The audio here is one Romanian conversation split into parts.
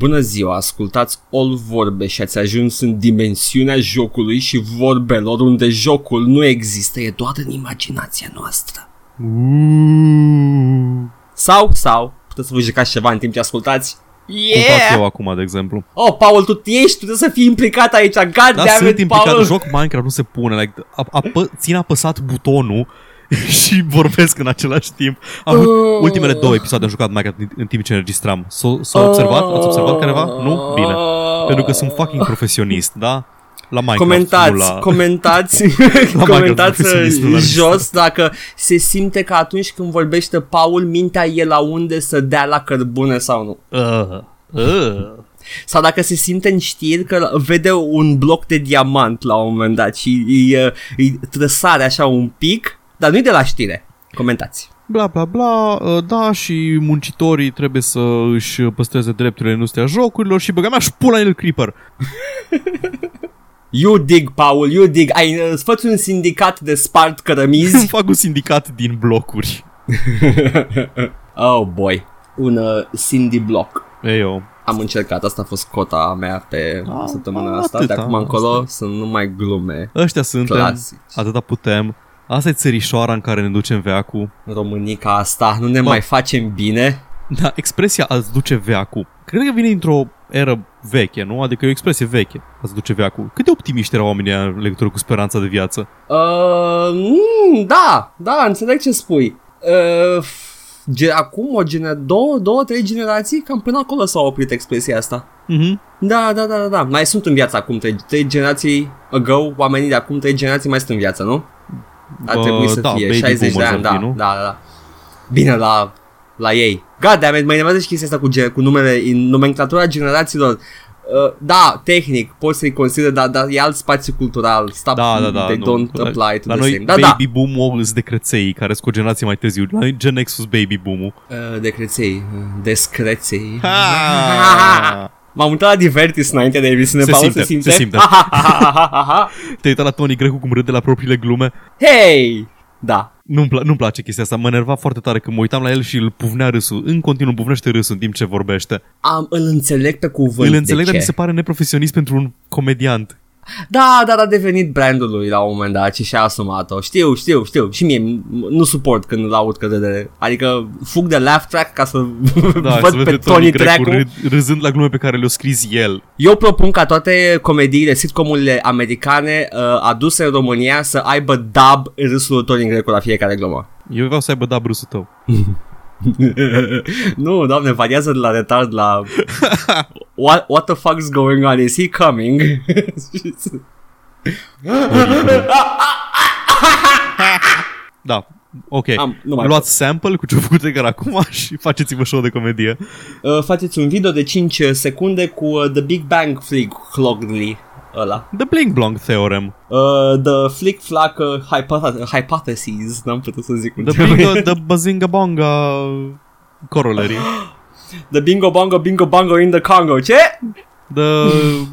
Bună ziua, ascultați All Vorbe și ați ajuns în dimensiunea jocului și vorbelor unde jocul nu există, e doar în imaginația noastră. Sau, sau, puteți să vă jucați ceva în timp ce ascultați? Cum fac Yeah! eu acum, de exemplu. Oh, Paul, tu ești, tu trebuie să fii implicat aici, god Da, damn sunt it, implicat Paul! în joc Minecraft, nu se pune. Like, a, apă, țin apăsat butonul și vorbesc în același timp. Am avut Oh. ultimele două episoade am jucat Minecraft în, în timp ce înregistram. S-a, s-a observat? Ați observat careva? Nu? Bine. Pentru că sunt fucking profesionist, da? La Minecraft, Comentați, nu la... comentați, La comentați Minecraft, nu la jos dacă se simte că atunci când vorbește Paul, mintea e la unde să dea la cărbune sau nu. Uh, uh. Sau dacă se simte în știri că vede un bloc de diamant la un moment dat și îi, îi trăsare așa un pic, dar nu-i de la știre. Comentați. Bla bla bla, uh, da, și muncitorii trebuie să își păstreze drepturile în industria jocurilor și băga mea și pula în el Creeper. You dig, Paul, you dig. Ai, îți faci un sindicat de spart Îmi cărămizi. fac un sindicat din blocuri. oh, boy. Un uh, Cindy Block. Ei, eu. Am încercat, asta a fost cota mea pe A, săptămâna a, asta. atâta, de acum încolo asta sunt numai glume. Ăștia suntem, Clasici. atâta putem. Asta e țărișoara în care ne ducem veacul. Românica asta, nu ne Bă. mai facem bine? Da, expresia ați duce veacul. Cred că vine dintr-o eră veche, nu? Adică e o expresie veche, ați duce veacul. Cât de optimiști erau oamenii ăia în legătură cu speranța de viață? Uh, mm, da, da, înțeleg ce spui. Uh, ge- acum o gener- două, două, trei generații, cam până acolo s-a oprit expresia asta. Mhm. Da, da, da, da, da. Mai sunt în viață acum trei, trei generații ago, oamenii de acum trei generații mai sunt în viață, nu? Ar Bă, trebui să da, fie baby 60 de boomers ani, ar da, fi, nu? da, da, da. Bine, la, la ei. God damn it, mă enervează și chestia asta cu, ge- cu numele, în nomenclatura generațiilor. Uh, da, tehnic, poți să-i consider, dar, dar e alt spațiu cultural. Stop, Da, da, da. They nu. don't La- apply to La the noi same. Da, da. baby boom-ul sunt de creței, care sunt cu o generație mai târziu. La noi Gen X baby boom-ul. Uh, de creței, uh, descreței. Ha! M-am uitat la Divertis înainte de emisiune, Se Paul, simte, se simte. se simte. Te-ai uitat la Tony Grecu cum râde la propriile glume? Hei! Da. Nu-mi, pla- nu-mi place chestia asta, mă enerva foarte tare când mă uitam la el și îl puvnea râsul. În continuu puvnește râsul în timp ce vorbește. Am, îl înțeleg pe cuvânt Îl înțeleg, de dar ce. mi se pare neprofesionist pentru un comediant. Da, dar a devenit brandul lui la un moment dat și și-a asumat-o. Știu, știu, știu. Și mie m- nu suport când îl aud că de... Adică fug de laugh track ca să Da, să văd vezi pe pe Tony Grecu Dracu. râ- râzând la glume pe care le-a scris el. Eu propun ca toate comediile, sitcomurile americane uh, aduse în România să aibă dub râsul lui Tony Grecu la fiecare glumă. Eu vreau să aibă da râsul tău. nu, doamne, variază de la retard la what, what the fuck's going on? Is he coming? Da, ok. Am, nu mai Luați sample cu ce a făcut Edgar acum și faceți-vă show de comedie. uh, faceți un video de 5 secunde cu uh, The Big Bang Flick Clogly ăla. The Bling Blong Theorem. Uh, the Flick Flack uh, hypoth- Hypotheses, n-am putut să zic cum The, trebuie. bingo, the Bazinga Bonga Corollary. The Bingo Bongo Bingo Bongo in the Congo, ce? The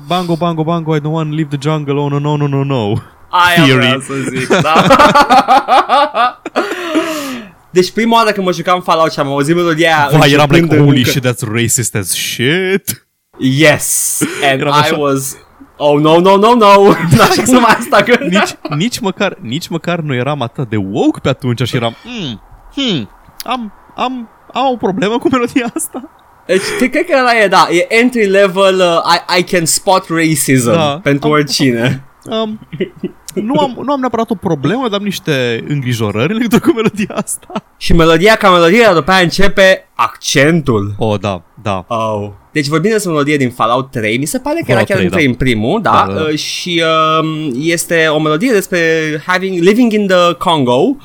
Bango Bango Bango I don't want to leave the jungle Oh no no no no no Aia Theory. vreau să zic, da. Deci prima oară când mă jucam Fallout și am auzit melodia aia Vai, eram începând like în- holy shit that's racist as shit Yes, and Eram I așa- was Oh no no no no N-așa să mai asta că nici, nici, măcar, nici măcar nu eram atât de woke pe atunci și eram hmm, hmm, am, am, am o problemă cu melodia asta Deci cred cred că ăla e, da, e entry level uh, I, I can spot racism Da. pentru Am- oricine um, nu, am, nu am neapărat o problemă, dar am niște îngrijorări în legătură cu melodia asta. Și melodia ca melodie, dar după aia începe accentul Oh, da, da. Oh. Deci vorbim despre o melodie din Fallout 3, mi se pare că era Fallout chiar 3, dintre în primul, da, Da, da, da. uh, și uh, este o melodie despre having living in the Congo,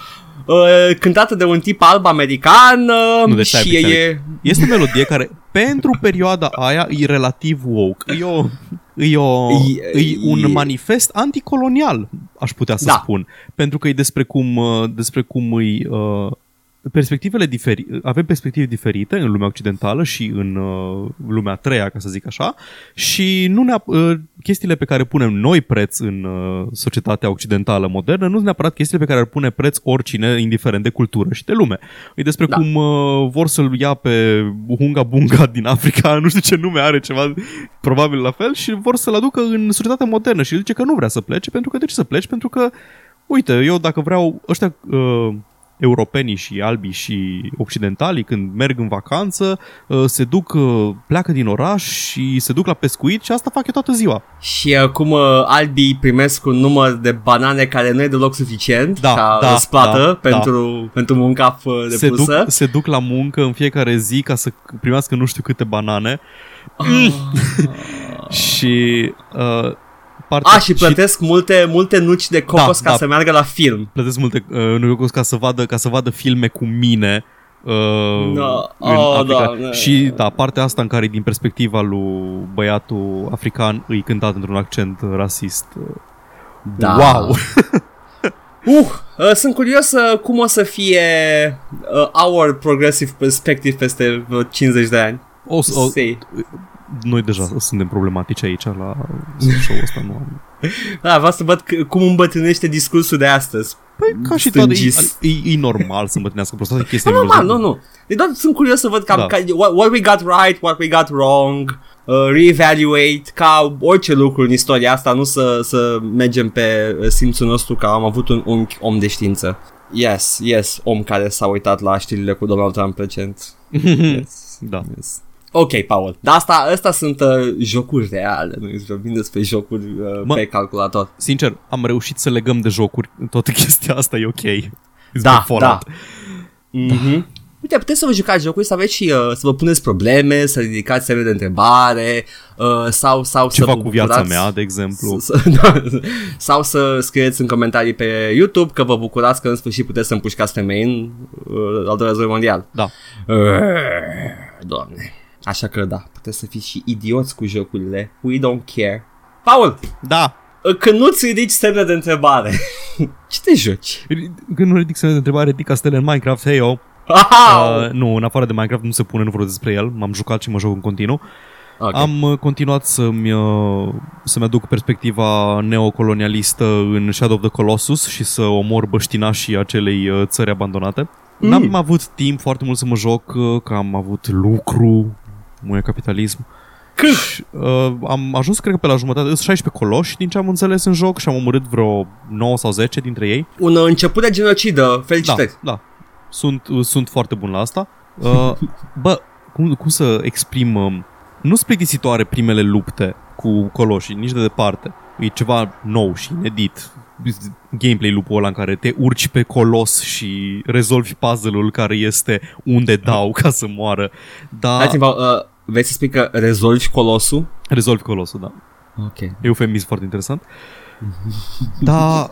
uh, cântată de un tip alb american uh, Nu, deci stai și un pic, e, Este o melodie care, pentru perioada aia, e relativ woke. E, o, e, o, E- e un e- manifest anticolonial, aș putea să Da. spun. Pentru că e despre cum, uh, despre cum îi... Uh, perspectivele diferi- avem perspective diferite în lumea occidentală și în uh, lumea a treia, ca să zic așa, și nu ne uh, chestiile pe care punem noi preț în uh, societatea occidentală modernă nu sunt neapărat chestiile pe care ar pune preț oricine, indiferent de cultură și de lume. E despre Da. cum uh, vor să-l ia pe Hunga Bunga din Africa, nu știu ce nume are, ceva probabil la fel, și vor să-l aducă în societatea modernă și el zice că nu vrea să plece, pentru că de ce să pleci? Pentru că, uite, eu dacă vreau, ăștia uh, europenii și albii și occidentalii când merg în vacanță uh, se duc, uh, pleacă din oraș și se duc la pescuit și asta fac eu toată ziua. Și acum uh, albii primesc un număr de banane care nu e deloc suficient Da, ca da, răsplată da, pentru, pentru munca f- Se duc, depusă. se duc la muncă în fiecare zi ca să primească nu știu câte banane și uh, partea, A, și plătesc multe, multe nuci de cocos Da, ca da. să meargă la film. plătesc multe uh, nu ca să vadă ca să vadă filme cu mine uh, No. în Oh, Africa. Doamne. Și da, partea asta în care din perspectiva lui băiatul african îi cântat într-un accent rasist. uh, Da. Wow! Uh, uh, sunt curios uh, cum o să fie uh, our progressive perspective peste vreo 50 de ani. O, să- o, Say. Noi deja suntem problematici aici la show-ul ăsta. Nu am... Da, vreau să văd c- cum îmbătrânește discursul de astăzi. Păi, ca și toate, e, Stângist. e, e, normal să îmbătrânească prost. Toate chestiile Nu, normal, nu, nu. De doar sunt curios să văd cam, Da. ca, what, what we got right, what we got wrong, uh, reevaluate, ca orice lucru în istoria asta, nu să, să mergem pe uh, simțul nostru că am avut un unchi om de știință. Yes, yes, om care s-a uitat la știrile cu Donald Trump recent. Yes. Da. Yes. Ok, Paul. Dar asta, asta sunt uh, jocuri reale. Noi vorbim despre jocuri uh, Mă- pe calculator. Sincer, am reușit să legăm de jocuri toată chestia asta, e ok. It's Da, been Fallout. da. Mm-hmm. Uite, puteți să vă jucați jocuri, să aveți și uh, să vă puneți probleme, să ridicați semne de întrebare uh, sau, sau Ce să fac vă cu viața bucurați- mea, de exemplu. S- s- da, sau să scrieți în comentarii pe YouTube că vă bucurați că în sfârșit puteți să împușcați femei în uh, al doilea război mondial. Da. Uh, Doamne. Așa că da, puteți să fiți și idioți cu jocurile. We don't care. Paul, Da. uh, când nu-ți ridici semne de întrebare, ce te joci? Când nu ridic semne de întrebare, ridic castele în Minecraft, hey yo. Wow! Uh, nu, în afară de Minecraft nu se pune, nu vorbesc despre el. M-am jucat și mă joc în continuu. okay. Am uh, continuat să-mi, uh, să-mi aduc perspectiva neocolonialistă în Shadow of the Colossus și să omor băștinașii acelei uh, țări abandonate. Mm. N-am avut timp foarte mult să mă joc, uh, că am avut lucru, muie capitalism. Cât? Și, uh, am ajuns, cred că pe la jumătate, sunt 16 coloși din ce am înțeles în joc și am omorât vreo 9 sau 10 dintre ei. Un uh, început de genocidă, Da, felicitări. da. Sunt, uh, sunt foarte bun la asta. Uh, bă, cum, cum să exprim... Um, nu sunt plictisitoare primele lupte cu coloșii, nici de departe. E ceva nou și inedit. Gameplay lupul ăla în care te urci pe colos și rezolvi puzzle-ul care este unde dau ca să moară. Dar Dați-mi, uh, vrei să spui că rezolvi colosul? rezolvi colosul, da. Ok. Eufemism foarte interesant. Dar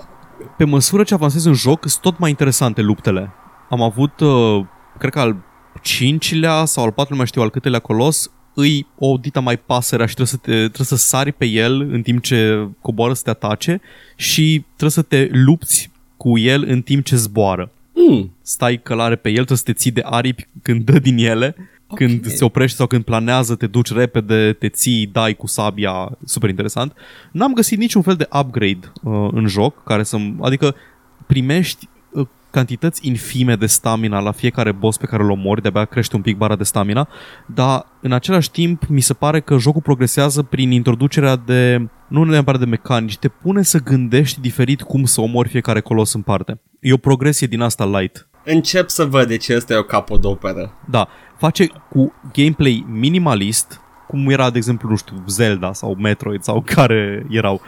pe măsură ce avansezi în joc, sunt tot mai interesante luptele. Am avut, uh, cred că al cincilea sau al patrulea, mai știu al câtelea colos, îi o dita mai pasărea și trebuie să, te, trebuie să sari pe el în timp ce coboară să te atace și trebuie să te lupți cu el în timp ce zboară. Mm. Stai călare pe el, trebuie să te ții de aripi când dă din ele Ok. când se oprește sau când planează, te duci repede, te ții, dai cu sabia, super interesant. N-am găsit niciun fel de upgrade uh, în joc, care să adică primești uh, cantități infime de stamina la fiecare boss pe care îl omori, de-abia crește un pic bara de stamina, dar în același timp mi se pare că jocul progresează prin introducerea de, nu neapărat de mecanici, te pune să gândești diferit cum să omori fiecare colos în parte. E o progresie din asta light. Încep să văd de ce ăsta e o capodoperă. Da, face cu gameplay minimalist, cum era, de exemplu, nu știu, Zelda sau Metroid sau care erau.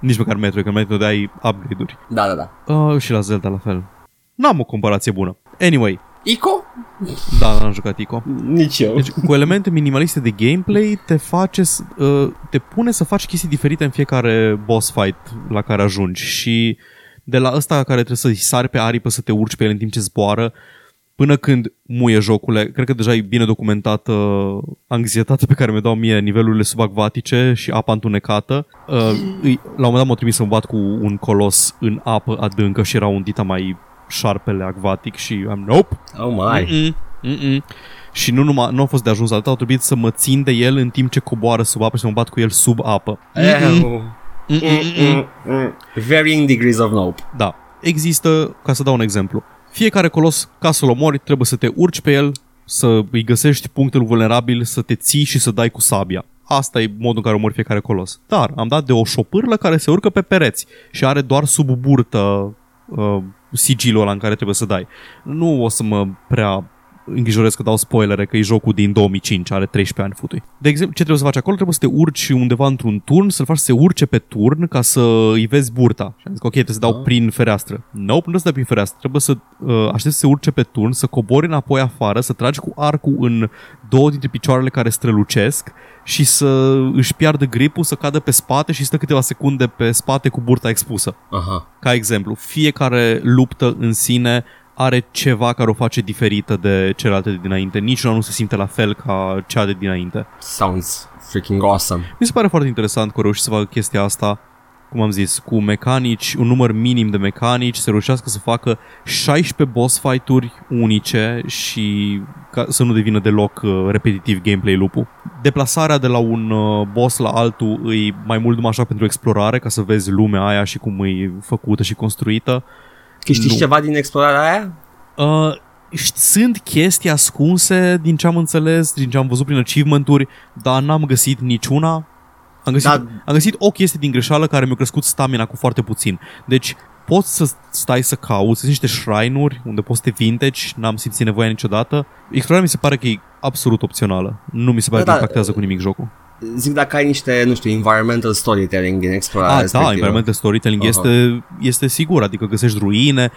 Nici măcar Metroid, că în Metroid ai upgrade-uri. Da, da, da. Uh, și la Zelda la fel. N-am o comparație bună. Anyway, Ico? da, n-am jucat Ico. Nici eu. Deci, cu elemente minimaliste de gameplay, te face, să- uh, te pune să faci chestii diferite în fiecare boss fight la care ajungi și de la ăsta care trebuie să-i sari pe aripă să te urci pe el în timp ce zboară, până când muie jocule, cred că deja e bine documentată anxietatea pe care mi-o dau mie nivelurile subacvatice și apa întunecată. Uh, îi, la un moment dat m-a trimis să mă bat cu un colos în apă adâncă și era un dita mai șarpele acvatic și am nope. Oh my. Mm-mm, mm-mm. Și nu numai, nu a fost de ajuns atât, au trebuit să mă țin de el în timp ce coboară sub apă și să mă bat cu el sub apă. Ew. Mm-mm. Mm. Varying degrees of nope. Da. Există, ca să dau un exemplu, fiecare colos, ca să-l omori, trebuie să te urci pe el, să îi găsești punctul vulnerabil, să te ții și să dai cu sabia. Asta e modul în care omori fiecare colos. Dar am dat de o șopârlă care se urcă pe pereți și are doar sub burtă uh, sigilul ăla în care trebuie să dai. Nu o să mă prea îngrijorez că dau spoilere că e jocul din 2005, are 13 ani futui. De exemplu, ce trebuie să faci acolo? Trebuie să te urci undeva într-un turn, să-l faci să se urce pe turn ca să îi vezi burta. Și am zis că ok, trebuie să dau Ah. prin fereastră. Nope, nu trebuie să dai prin fereastră. Trebuie să uh, aștepți să se urce pe turn, să cobori înapoi afară, să tragi cu arcul în două dintre picioarele care strălucesc și să își piardă gripul, să cadă pe spate și stă câteva secunde pe spate cu burta expusă. Aha. Ca exemplu, fiecare luptă în sine are ceva care o face diferită de celelalte de dinainte. Niciuna nu se simte la fel ca cea de dinainte. Sounds freaking awesome. Mi se pare foarte interesant că au reușit să facă chestia asta, cum am zis, cu mecanici, un număr minim de mecanici, să reușească să facă 16 boss fight-uri unice și ca să nu devină deloc uh, repetitiv gameplay lupul. Deplasarea de la un uh, boss la altul e mai mult numai așa pentru explorare, ca să vezi lumea aia și cum e făcută și construită. Câștigi Nu. ceva din explorarea aia? Uh, ș- sunt chestii ascunse din ce am înțeles, din ce am văzut prin achievement-uri, dar n-am găsit niciuna. Am găsit, Da. am găsit o chestie din greșeală care mi-a crescut stamina cu foarte puțin. Deci poți să stai să cauți, sunt niște shrine-uri unde poți să te vinteci, n-am simțit nevoia niciodată. Explorarea mi se pare că e absolut opțională. Nu mi se pare Da, că da. impactează cu nimic jocul. Zic dacă ai niște, nu știu, environmental storytelling din explorarea Ah, da, respectivă. environmental storytelling Aha. este, este sigur, adică găsești ruine.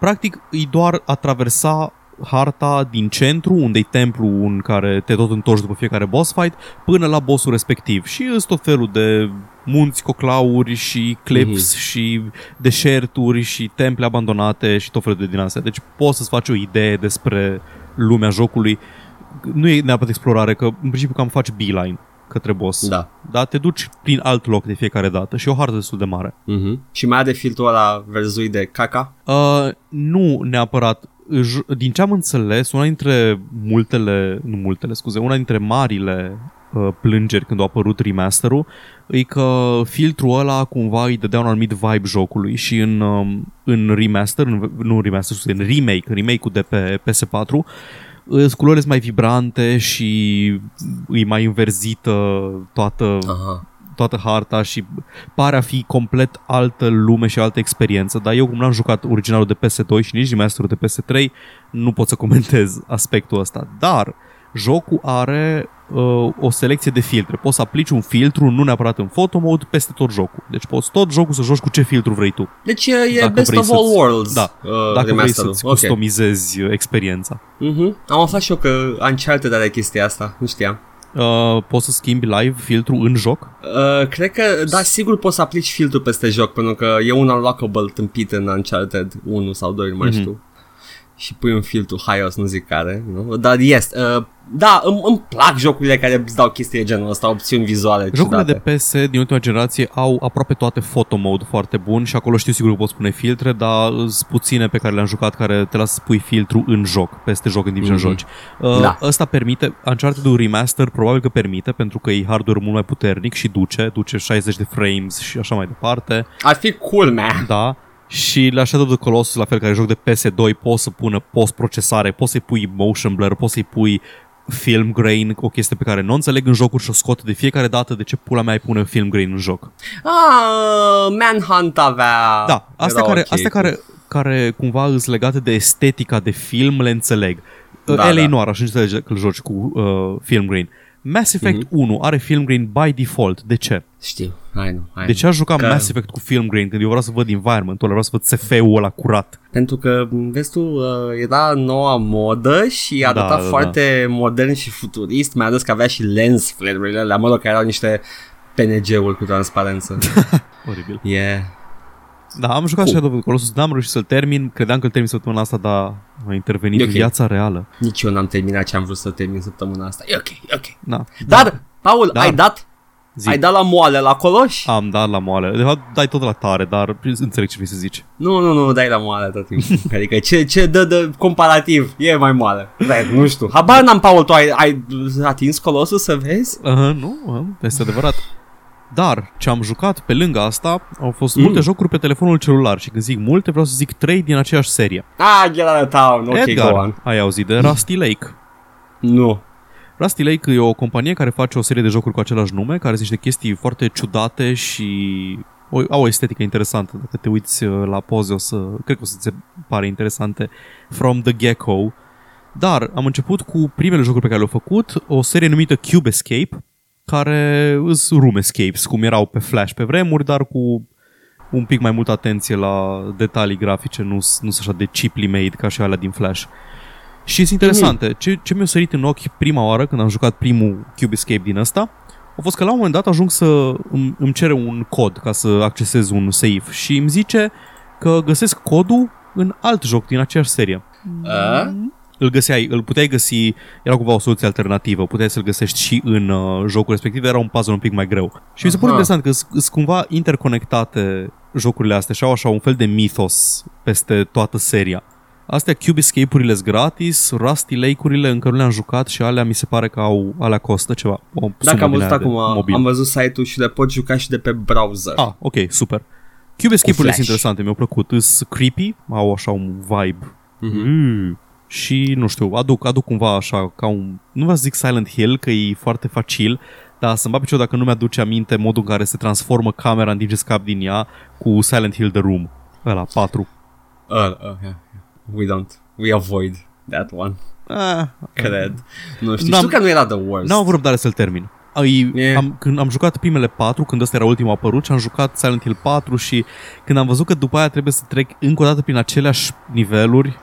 Practic, e doar a traversa harta din centru, unde e templu în care te tot întorci după fiecare boss fight, până la bossul respectiv. Și îți tot felul de munți, coclauri și cliffs Mhm. și deșerturi și temple abandonate și tot felul de din astea. Deci poți să-ți faci o idee despre lumea jocului. Nu e neapărat explorare, că în principiu cam faci beeline către boss. Da. Da, te duci prin alt loc de fiecare dată și e o hartă destul de mare. Mm-hmm. Și mai are filtrul ăla verzui de caca? Uh, nu neapărat. J- Din ce am înțeles, una dintre multele, nu multele, scuze, una dintre marile uh, plângeri când a apărut remasterul e că filtrul ăla cumva îi dădea un anumit vibe jocului și în, um, în remaster, în, nu în remaster, scuze, în remake, în remake-ul de pe PS4 uh, culorile sunt mai vibrante și e mai înverzită toată Aha. toată harta și pare a fi complet altă lume și altă experiență, dar eu cum n-am jucat originalul de PS2 și nici remasterul de PS3, nu pot să comentez aspectul ăsta. Dar jocul are uh, o selecție de filtre. Poți să aplici un filtru, nu neapărat în photo mode, peste tot jocul. Deci poți tot jocul să joci cu ce filtru vrei tu. Deci e, e Dacă best vrei of all să-ți- worlds. Da. Uh, Dacă vrei remasterul. să-ți Ok. customizezi uh, experiența. Mhm. Am aflat și eu că Uncharted are chestia asta, nu știam. Uh, poți să schimbi live filtru în joc? Uh, cred că, da, sigur poți să aplici filtrul peste joc, pentru că e un unlockable tâmpit în Uncharted 1 sau 2, nu mai Mhm. știu. Și pui un filtru haios, nu zic care, nu? Dar yes, uh, da, îmi, îmi plac jocurile care îți dau chestii de genul ăsta, opțiuni vizuale Jocurile ciudate. de PS din ultima generație au aproape toate photo mode foarte bun și acolo știu sigur că poți pune filtre, dar sunt puține pe care le-am jucat care te lasă să pui filtru în joc, peste joc în timp ce Mhm. joci. Uh, Da. Ăsta permite, Uncharted-ul Remaster probabil că permite pentru că e hardware mult mai puternic și duce, duce 60 de frames și așa mai departe. Ar fi cool, man. Da. Și la Shadow of the Colossus, la fel, care e joc de PS2, poți să pună post-procesare, poți să-i pui motion blur, poți să-i pui film grain, o chestie pe care nu o înțeleg în jocuri și o scot de fiecare dată de ce pula mea ai pune film grain în joc. Ah, Manhunt avea... Da, astea era care, ok. astea care, care cumva îți legate de estetica de film le înțeleg. Da, Da, LA da. Noir, așa înțelege că îl joci cu uh, film grain. Mass Effect Mhm. 1 are film grain by default. De ce? Știu, hai nu, hai De ce aș juca Că- Mass Effect cu film grain când eu vreau să văd environment-ul ăla, vreau să văd SF-ul ăla curat? Pentru că, vezi tu, uh, era noua modă și arăta Da, da, foarte modern și futurist, mai ales că avea și lens flare-urile alea, mă rog, care erau niște PNG-uri cu transparență. Oribil. yeah. Da, am jucat Cool. Shadow of the Colossus, n-am reușit să-l termin, credeam că îl termin săptămâna asta, dar a intervenit E ok. viața reală. Nici eu n-am terminat ce am vrut să termin săptămâna asta. E ok, e ok. Da. Dar, Paul, Da. ai dat Zi. Ai dat la moale la coloș? Am dat la moale. De fapt, dai tot la tare, dar înțeleg ce vrei să zici. Nu, nu, nu, dai la moale tot timpul. adică ce, ce dă de comparativ? E mai moale. Dai, nu știu. Habar n-am, Paul, tu ai, ai atins colosul să vezi? Uh, nu, uh, este adevărat. Dar ce am jucat pe lângă asta au fost mm. multe jocuri pe telefonul celular și când zic multe vreau să zic trei din aceeași serie. Ah, Get Out of Town, ok, Edgar, go on. ai auzit de Rusty Lake? Nu. Rusty Lake e o companie care face o serie de jocuri cu același nume, care sunt niște chestii foarte ciudate și o, au o estetică interesantă. Dacă te uiți uh, la poze, o să, cred că o să ți pare interesante. From the Gecko. Dar am început cu primele jocuri pe care le-au făcut, o serie numită Cube Escape, care sunt room escapes, cum erau pe Flash pe vremuri, dar cu un pic mai multă atenție la detalii grafice, nu sunt așa de cheaply made ca și alea din Flash. Și sunt interesante. Ce, ce mi-a sărit în ochi prima oară când am jucat primul Cube Escape din ăsta, a fost că la un moment dat ajung să îmi, îmi cere un cod ca să accesez un save și îmi zice că găsesc codul în alt joc din aceeași serie. A? Îl găseai, îl puteai găsi, era cumva o soluție alternativă, puteai să-l găsești și în uh, jocul respectiv, era un puzzle un pic mai greu. Și mi se pare Aha. interesant că sunt cumva interconectate jocurile astea și au așa un fel de mythos peste toată seria. Astea Cube Escape-urile sunt gratis, Rusty Lake-urile încă nu le-am jucat și alea mi se pare că au, alea costă ceva. O Dacă sumă am din văzut aia de acum, mobil. am văzut site-ul și le pot juca și de pe browser. Ah, ok, super. Cube Escape-urile Flash. sunt interesante, mi-au plăcut. Sunt creepy, au așa un vibe. Mhm. Mm. Și, nu știu, aduc, aduc cumva așa, ca un... Nu vreau să zic Silent Hill, că e foarte facil, dar să-mi bat picior dacă nu mi-aduce aminte modul în care se transformă camera în timp ce scap din ea cu Silent Hill The Room. Ăla, 4. Uh, uh, yeah. We don't. We avoid that one. Ah, Cred. Nu știu. N-am- Știu că nu era the worst. N-am avut răbdare să-l termin. Ai, E. am, când am jucat primele patru, când ăsta era ultimul apărut și am jucat Silent Hill 4 și când am văzut că după aia trebuie să trec încă o dată prin aceleași niveluri,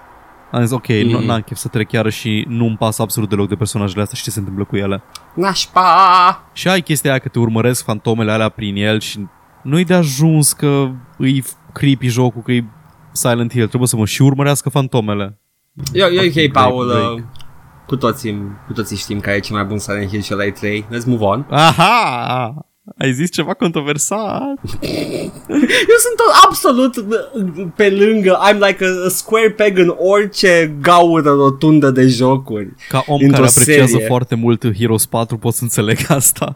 am zis ok, mm. nu Mhm. n-am chef să trec iară și nu-mi pasă absolut deloc de personajele astea și ce se întâmplă cu ele. Nașpa! Și ai chestia aia că te urmăresc fantomele alea prin el și nu-i de ajuns că îi creepy jocul, că e Silent Hill, trebuie să mă și urmărească fantomele. Eu, eu ok, Break, Paul. break. Uh, cu toții, cu toții știm care e cel mai bun Silent Hill și ăla e 3. Let's move on. Aha! Ai zis ceva controversat? Eu sunt tot absolut uh, pe lângă. I'm like a, a square peg în orice gaură rotundă de jocuri. Ca om Într-o care apreciază serie. foarte mult Heroes 4 pot să înțeleg asta.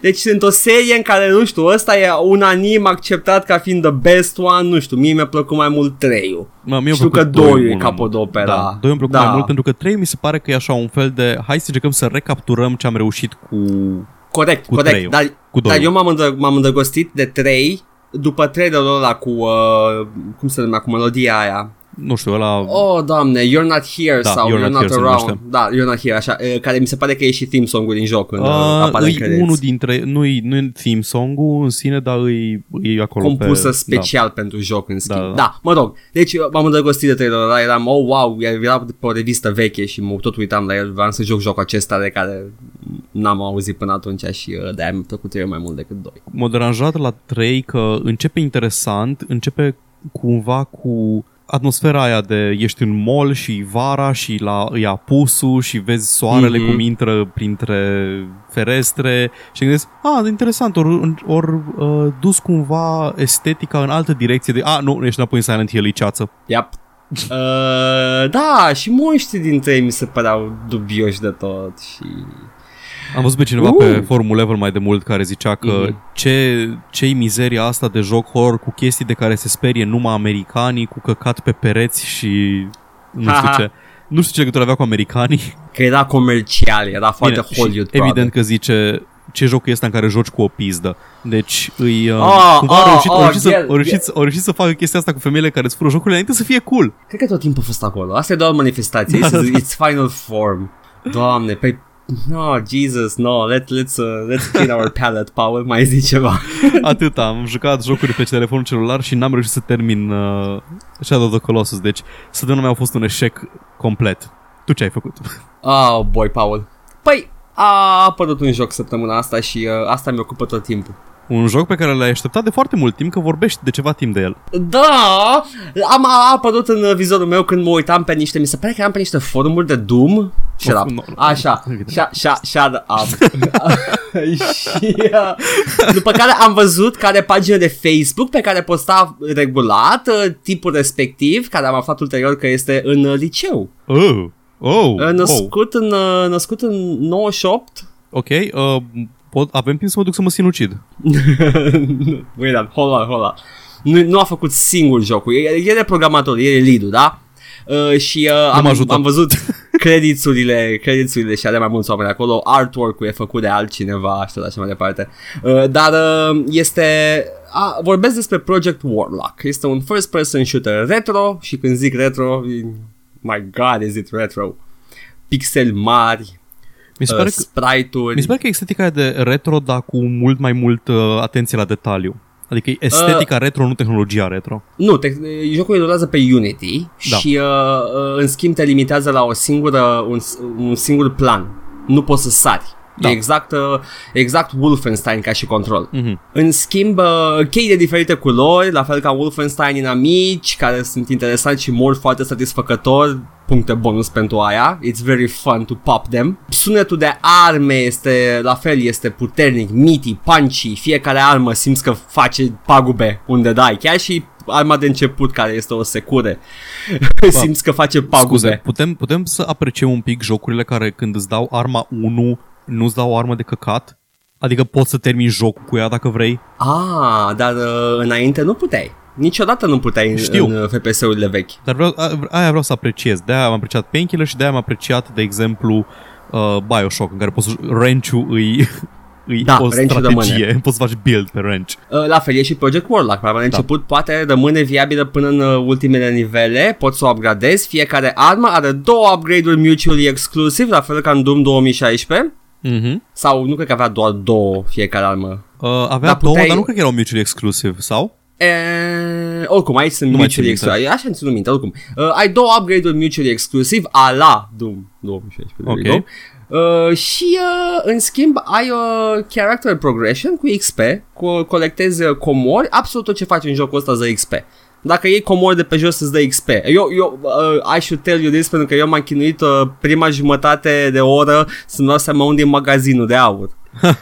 Deci sunt o serie în care, nu știu, ăsta e un anim acceptat ca fiind the best one, nu știu, mie mi-a plăcut mai mult 3 Mă, mie Știu mi-a că plăcut doi doi e mult mai mult. capodopera. Da, doi îmi plăcut Da. mai mult pentru că 3 mi se pare că e așa un fel de hai să încercăm să recapturăm ce am reușit cu Corect, Cu corect. trei-ul. Dar, Cu dar doi. eu m-am, îndră- m-am îndrăgostit de 3 după trailerul ăla cu, uh, cum se numea, cu melodia aia. Nu știu, ăla Oh, doamne, You're Not Here Da, sau You're You're, Not Not, Here se Around. numește. Da, You're Not Here, așa, uh, care mi se pare că e și theme song-ul din joc. În, uh, Uh, apare în e credits. unul dintre, nu e, nu e theme song-ul în sine, dar e, e acolo compusă pe, special pentru joc în schimb. Da, Da, da. da. mă rog. Deci uh, m-am îndrăgostit de trailerul ăla, eram, oh wow, era pe o revistă veche și mă tot uitam la el, vreau să joc jocul acesta de care n-am auzit până atunci și uh, de-aia mi-a plăcut trei mai mult decât doi. Da. M-a deranjat la 3 că începe interesant, începe cumva cu atmosfera aia de ești în mall și vara și la e apusul și vezi soarele Mhm. mm-hmm. cum intră printre ferestre și gândesc, a, interesant, ori or, uh, dus cumva estetica în altă direcție de, a, nu, ești înapoi în Silent Hill, e ceață. Yep. Uh, da, și monștrii dintre ei mi se păreau dubioși de tot și... Am văzut pe cineva Uh. pe forumul level mai de mult care zicea că Mhm. mm-hmm. ce, ce mizeria asta de joc horror cu chestii de care se sperie numai americanii, cu căcat pe pereți și nu știu Ha, ha. ce. Nu știu ce legătură avea cu americanii. Că era comercial, era foarte Bine, Hollywood și evident că zice ce joc este în care joci cu o pizdă. Deci îi, uh, Ah, cumva ah, au reușit, au ah, reușit, să, el- au, reușit, să- au reușit să facă chestia asta cu femeile care îți fură jocurile înainte să fie cool. Cred că tot timpul a fost acolo. Asta e doar o manifestație. It's, it's final form. Doamne, pe... No, Jesus, no, let, let's, uh, let's clean our palate, Paul, mai zi ceva. Atât am jucat jocuri pe telefonul celular și n-am reușit să termin uh, Shadow of the Colossus. Deci săptămâna mea a fost un eșec complet. Tu ce ai făcut? Oh, boy, Paul. Păi, a apărut un joc săptămâna asta și uh, asta mi ocupă tot timpul. Un joc pe care l-ai așteptat de foarte mult timp, că vorbești de ceva timp de el. Da, am a apărut în vizorul meu când mă uitam pe niște, mi se pare că eram pe niște forumuri de Doom. Shut Of, up. nu. Așa, shut, shut, shut up. și uh, după care am văzut care pagină de Facebook pe care posta regulat uh, tipul respectiv, care am aflat ulterior că este în uh, liceu. Oh, oh, Uh, oh. Născut, în, uh, născut în 98. Ok, uh, pot, avem timp să mă duc să mă sinucid. Wait up, hold on, hold on. Nu, nu a făcut singur jocul, e, e de programator, e lead da? Uh, și uh, am, ajută. am văzut creditsurile, creditsurile și are mai mulți oameni acolo, artwork-ul e făcut de altcineva și tot așa mai departe. Uh, dar uh, este, a, vorbesc despre Project Warlock, este un first person shooter retro și când zic retro, my god is it retro, pixel mari, Mi se uh, pare că sprite-uri. Mi se pare că estetica e de retro, dar cu mult mai mult uh, atenție la detaliu. Adică e estetica Uh. retro, nu tehnologia retro. Nu, te, jocul rulează pe Unity Da. și uh, uh, în schimb te limitează la o singură, un, un singur plan. Nu poți să sari. Da. E exact, uh, exact Wolfenstein ca și control. Mhm. În schimb, uh, chei de diferite culori, la fel ca Wolfenstein inamici, care sunt interesanti și mor foarte satisfăcător, puncte bonus pentru aia. It's very fun to pop them. Sunetul de arme este, la fel, este puternic, miti, punchy, fiecare armă simți că face pagube unde dai. Chiar și arma de început, care este o secure, simți că face pagube. Scuze, putem, putem să apreciem un pic jocurile care când îți dau arma 1 nu-ți dau o armă de căcat? Adică poți să termini jocul cu ea dacă vrei? Ah, dar uh, înainte nu puteai. Niciodată nu puteai în, Știu. în uh, FPS-urile vechi. Dar vreau, a, aia vreau să apreciez. De-aia am apreciat Painkiller și de-aia am apreciat, de exemplu, uh, Bioshock, în care poți să wrench-ul îi, îi Da, o wrench-ul strategie. Poți să faci build pe wrench. Uh, La fel e și Project Warlock, la Da. început poate rămâne viabilă până în uh, ultimele nivele, poți să o upgradezi, fiecare armă are două upgrade-uri mutually exclusive, la fel ca în Doom 2016, Mm-hmm. sau nu cred că avea doar două fiecare armă. Uh, avea Dar două, puteai- dar nu cred că erau mutually exclusive, sau? E, oricum, aici sunt Nu mai țin mutually minte. exclusive, așa îmi țin minte, oricum. Uh, ai două upgrade-uri mutually exclusive, a la Doom 2016. Ok. there you go. Uh, și uh, în schimb ai o character progression cu XP, cu, colectezi uh, comori, absolut tot ce faci în jocul ăsta îți dă XP. Dacă iei comori de pe jos îți dă XP. Eu, eu uh, I should tell you this pentru că eu m-am chinuit uh, prima jumătate de oră să-mi dau seama unde e magazinul de aur.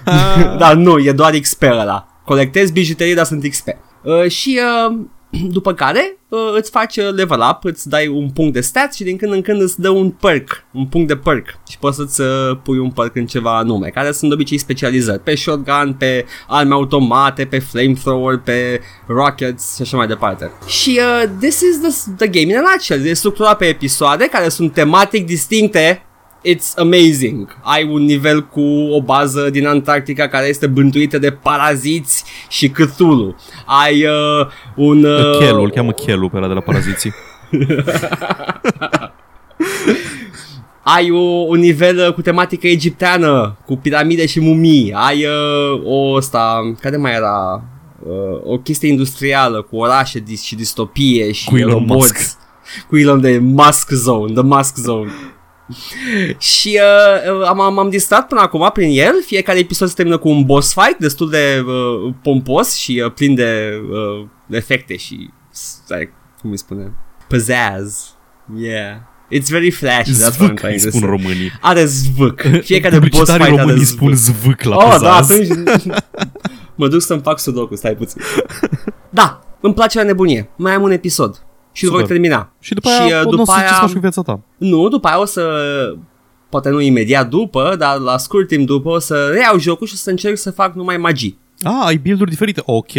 dar nu, e doar XP ăla. Colectezi bijuterii, dar sunt XP. Uh, și uh, după care uh, îți faci uh, level up, îți dai un punct de stats și din când în când îți dă un perk, un punct de perk. Și poți să-ți uh, pui un perk în ceva anume, care sunt de obicei specializări, pe shotgun, pe arme automate, pe flamethrower, pe rockets și așa mai departe. Și uh, this is the, the game in a nutshell, e structurat pe episoade care sunt tematic distincte It's amazing. Ai un nivel cu o bază din Antarctica care este bântuită de paraziți și Cthulhu. Ai uh, un... Uh, Chelu, îl cheamă Chelu pe ăla de la Paraziții. ai o, un nivel uh, cu tematică egipteană, cu piramide și mumii. Ai uh, o ăsta, care mai era? Uh, o chestie industrială cu orașe dis- și distopie și Cu Elon roboți. Musk. Cu Elon de Musk Zone, The Musk Zone. și uh, am, am, am distrat până acum prin el. Fiecare episod se termină cu un boss fight Destul de uh, pompos și uh, plin de uh, efecte și like, Cum îi spune? Pizzazz. Yeah. It's very flashy That's what I'm Zvâc, îi trying to spun say. românii. Are zvâc. Fiecare boss Publicitarii fight are românii zvâc. spun zvâc la Oh, da, păzaz. atunci Mă duc să-mi fac sudoku, stai puțin. Da, îmi place la nebunie. Mai am un episod Și îl voi Super. termina Și după aia, și, uh, nu după o să ce să aia faci cu viața ta. Nu, după aia o să Poate nu imediat după Dar la scurt timp după O să reiau jocul și o să încerc să fac numai magii Ah, ai build-uri diferite. Ok,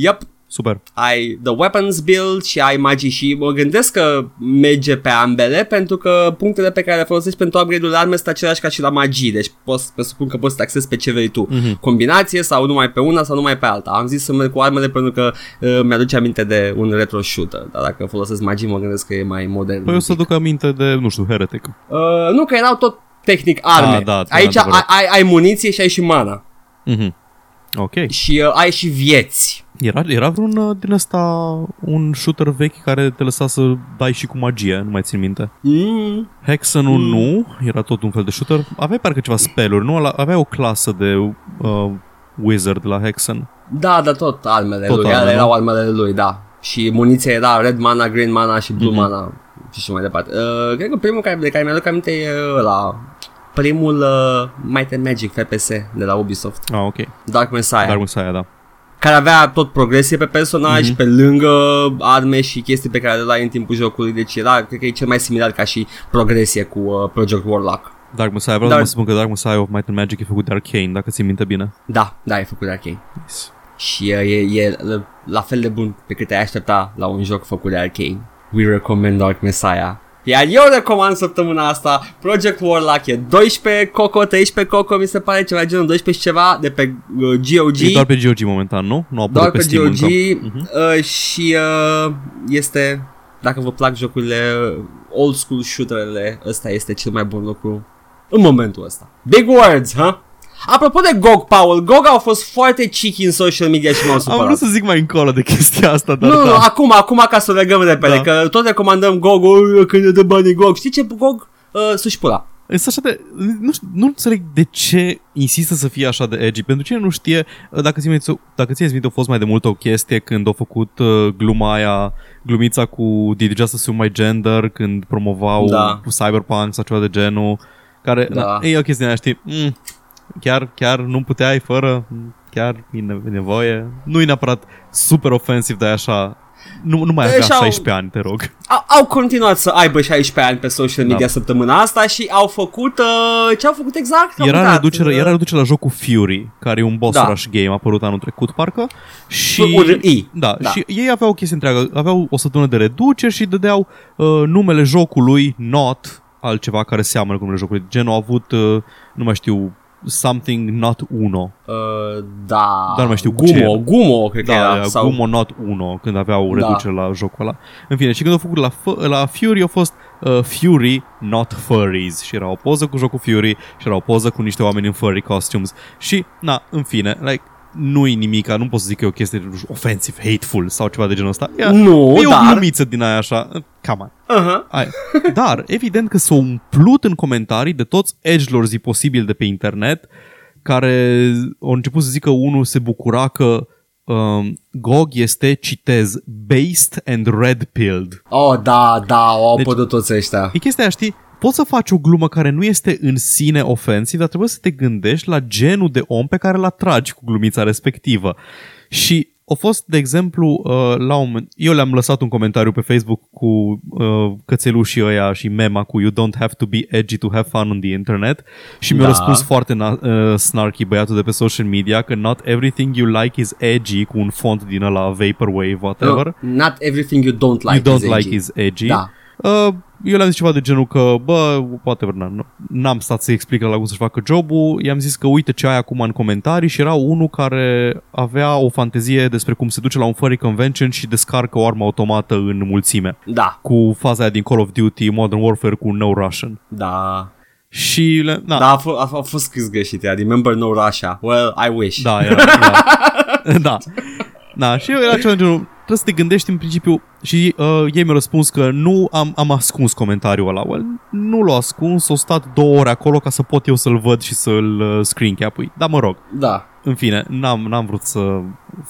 Yep super. ai the weapons build și ai magii și mă gândesc că merge pe ambele pentru că punctele pe care le folosești pentru upgrade-ul arme sunt aceleași ca și la magii, deci poți, presupun că poți să te accesi pe ce vrei tu. Mhm. Combinație sau numai pe una sau numai pe alta. Am zis să merg cu armele pentru că uh, mi-aduce aminte de un retro shooter, dar dacă folosesc magii mă gândesc că e mai modern. Păi o să duc aminte de, nu știu, Heretic. uh, nu, că erau tot tehnic arme. Ah, da, da, Aici ai, adevărat. ai, ai muniție și ai și mana. Mhm. Ok. Și uh, ai și vieți. Era, era vreun uh, din ăsta un shooter vechi care te lăsa să dai și cu magie, nu mai țin minte. Mm. Hexenul nu, era tot un fel de shooter. Aveai parcă ceva spelluri, nu? Ala- Avea o clasă de uh, wizard la Hexen. Da, dar tot armele Tot lui, armele, alea nu? erau armele lui, da. Și muniția era red mana, green mana și blue Mhm. mana și așa mai departe. Uh, cred că primul care, de care mi-aduc aminte e ăla, primul uh, Might and Magic FPS de la Ubisoft, Ah, ok. Dark Messiah, Dark Messiah, da. Care avea tot progresie pe personaj, Mhm. pe lângă arme și chestii pe care le dai în timpul jocului, deci era, cred că e cel mai similar ca și progresie cu uh, Project Warlock. Dark Messiah, vreau Dar- să spun că Dark Messiah of Might and Magic e făcut de Arcane, dacă ți minte bine. Da, da, e făcut de Arcane. Nice. Și uh, e, e uh, la fel de bun pe cât ai aștepta la un joc făcut de Arcane. We recommend Dark Messiah. Iar eu recomand săptămâna asta Project Warlock e 12 Coco, 13 Coco, mi se pare ceva genul 12 și ceva de pe uh, GOG. E doar pe GOG momentan, nu? Nu a apărut doar pe pe Steam GOG încă. Mhm. uh, și uh, este, dacă vă plac jocurile uh, old school shooterele, ăsta este cel mai bun lucru în momentul ăsta. Big words, ha? Apropo de GOG, Paul, GOG au fost foarte cheeky în social media și m-au Am supărat. vrut să zic mai încolo de chestia asta, dar Nu, nu, da. acum, acum ca să o legăm repede, Da. că tot recomandăm GOG, "Oi, când ne dă banii GOG. Știi ce, GOG? Uh, să-și pula. Este așa de... Nu, știu, nu înțeleg de ce insistă să fie așa de edgy. Pentru cine nu știe, dacă ți dacă țineți minte, a fost mai de mult o chestie când au făcut uh, gluma aia, glumița cu Did you just assume my gender, când promovau Da. cu Cyberpunk sau ceva de genul, care, Da. na, e o chestie de aia, știi, mm, chiar, chiar nu puteai fără, Mm, chiar e ne- nevoie. Nu e neapărat super ofensiv, dar e așa, nu, nu mai Deci avea au- 16 ani, te rog. Au, au continuat să aibă 16 ani pe social media Da. săptămâna asta și au făcut, uh, ce au făcut exact? Au Era uitat, reducere, uh, era reducere la jocul Fury, care e un boss Da. rush game apărut anul trecut, parcă. Și, URI. da, Da. și ei aveau o chestie întreagă, aveau o săptămână de reduceri și dădeau uh, numele jocului, not altceva care seamănă cu numele jocului. Genul a avut, uh, nu mai știu, something not uno. Uh, da. Dar nu mai știu cu ce Gumo, era. Gumo, cred că Da, era. era sau... Gumo Not 1 când aveau Da. reducere la jocul ăla. În fine, și când au făcut la, F- la Fury a fost uh, Fury Not Furries și era o poză cu jocul Fury și era o poză cu niște oameni în furry costumes și, na, în fine, like, nu-i nimica, nu pot să zic că e o chestie offensive, hateful sau ceva de genul ăsta. E, Nu, e o dar... glumiță din aia așa, come on. Uh-huh. Ai. Dar, evident că s-au umplut în comentarii de toți edgelorzi posibil de pe internet care au început să zică unul se bucura că um, GOG este, citez, based and red-pilled. Oh, da, da, au Deci- apărut toți ăștia. E chestia aia, știi, poți să faci o glumă care nu este în sine ofensiv, dar trebuie să te gândești la genul de om pe care îl atragi cu glumița respectivă. Și a fost, de exemplu, uh, la un moment, eu le-am lăsat un comentariu pe Facebook cu uh, cățelușii ăia și mema cu You don't have to be edgy to have fun on the internet și mi-a Da. răspuns foarte na- uh, snarky băiatul de pe social media că not everything you like is edgy cu un font din ăla vaporwave, whatever. No, not everything you don't like you don't is like edgy. is edgy. Da. Uh, eu le-am zis ceva de genul că, bă, whatever, n- n-am stat să explic la cum să-și facă jobul, i-am zis că uite ce ai acum în comentarii și era unul care avea o fantezie despre cum se duce la un furry convention și descarcă o armă automată în mulțime, Da, cu faza aia din Call of Duty Modern Warfare cu No Russian. da. Și, le, na, Da, a, f- a, f- a fost scris greșit, ea. Remember no Russia. Well, I wish. Da, era, da. da. Da, și eu era ceva de genul, trebuie să te gândești în principiu și uh, ei mi-au răspuns că nu am, am ascuns comentariul ăla. Well, nu l-au ascuns, au stat două ore acolo ca să pot eu să-l văd și să-l uh, screen cap-ui. Da, mă rog, Da. în fine, n-am, n-am vrut să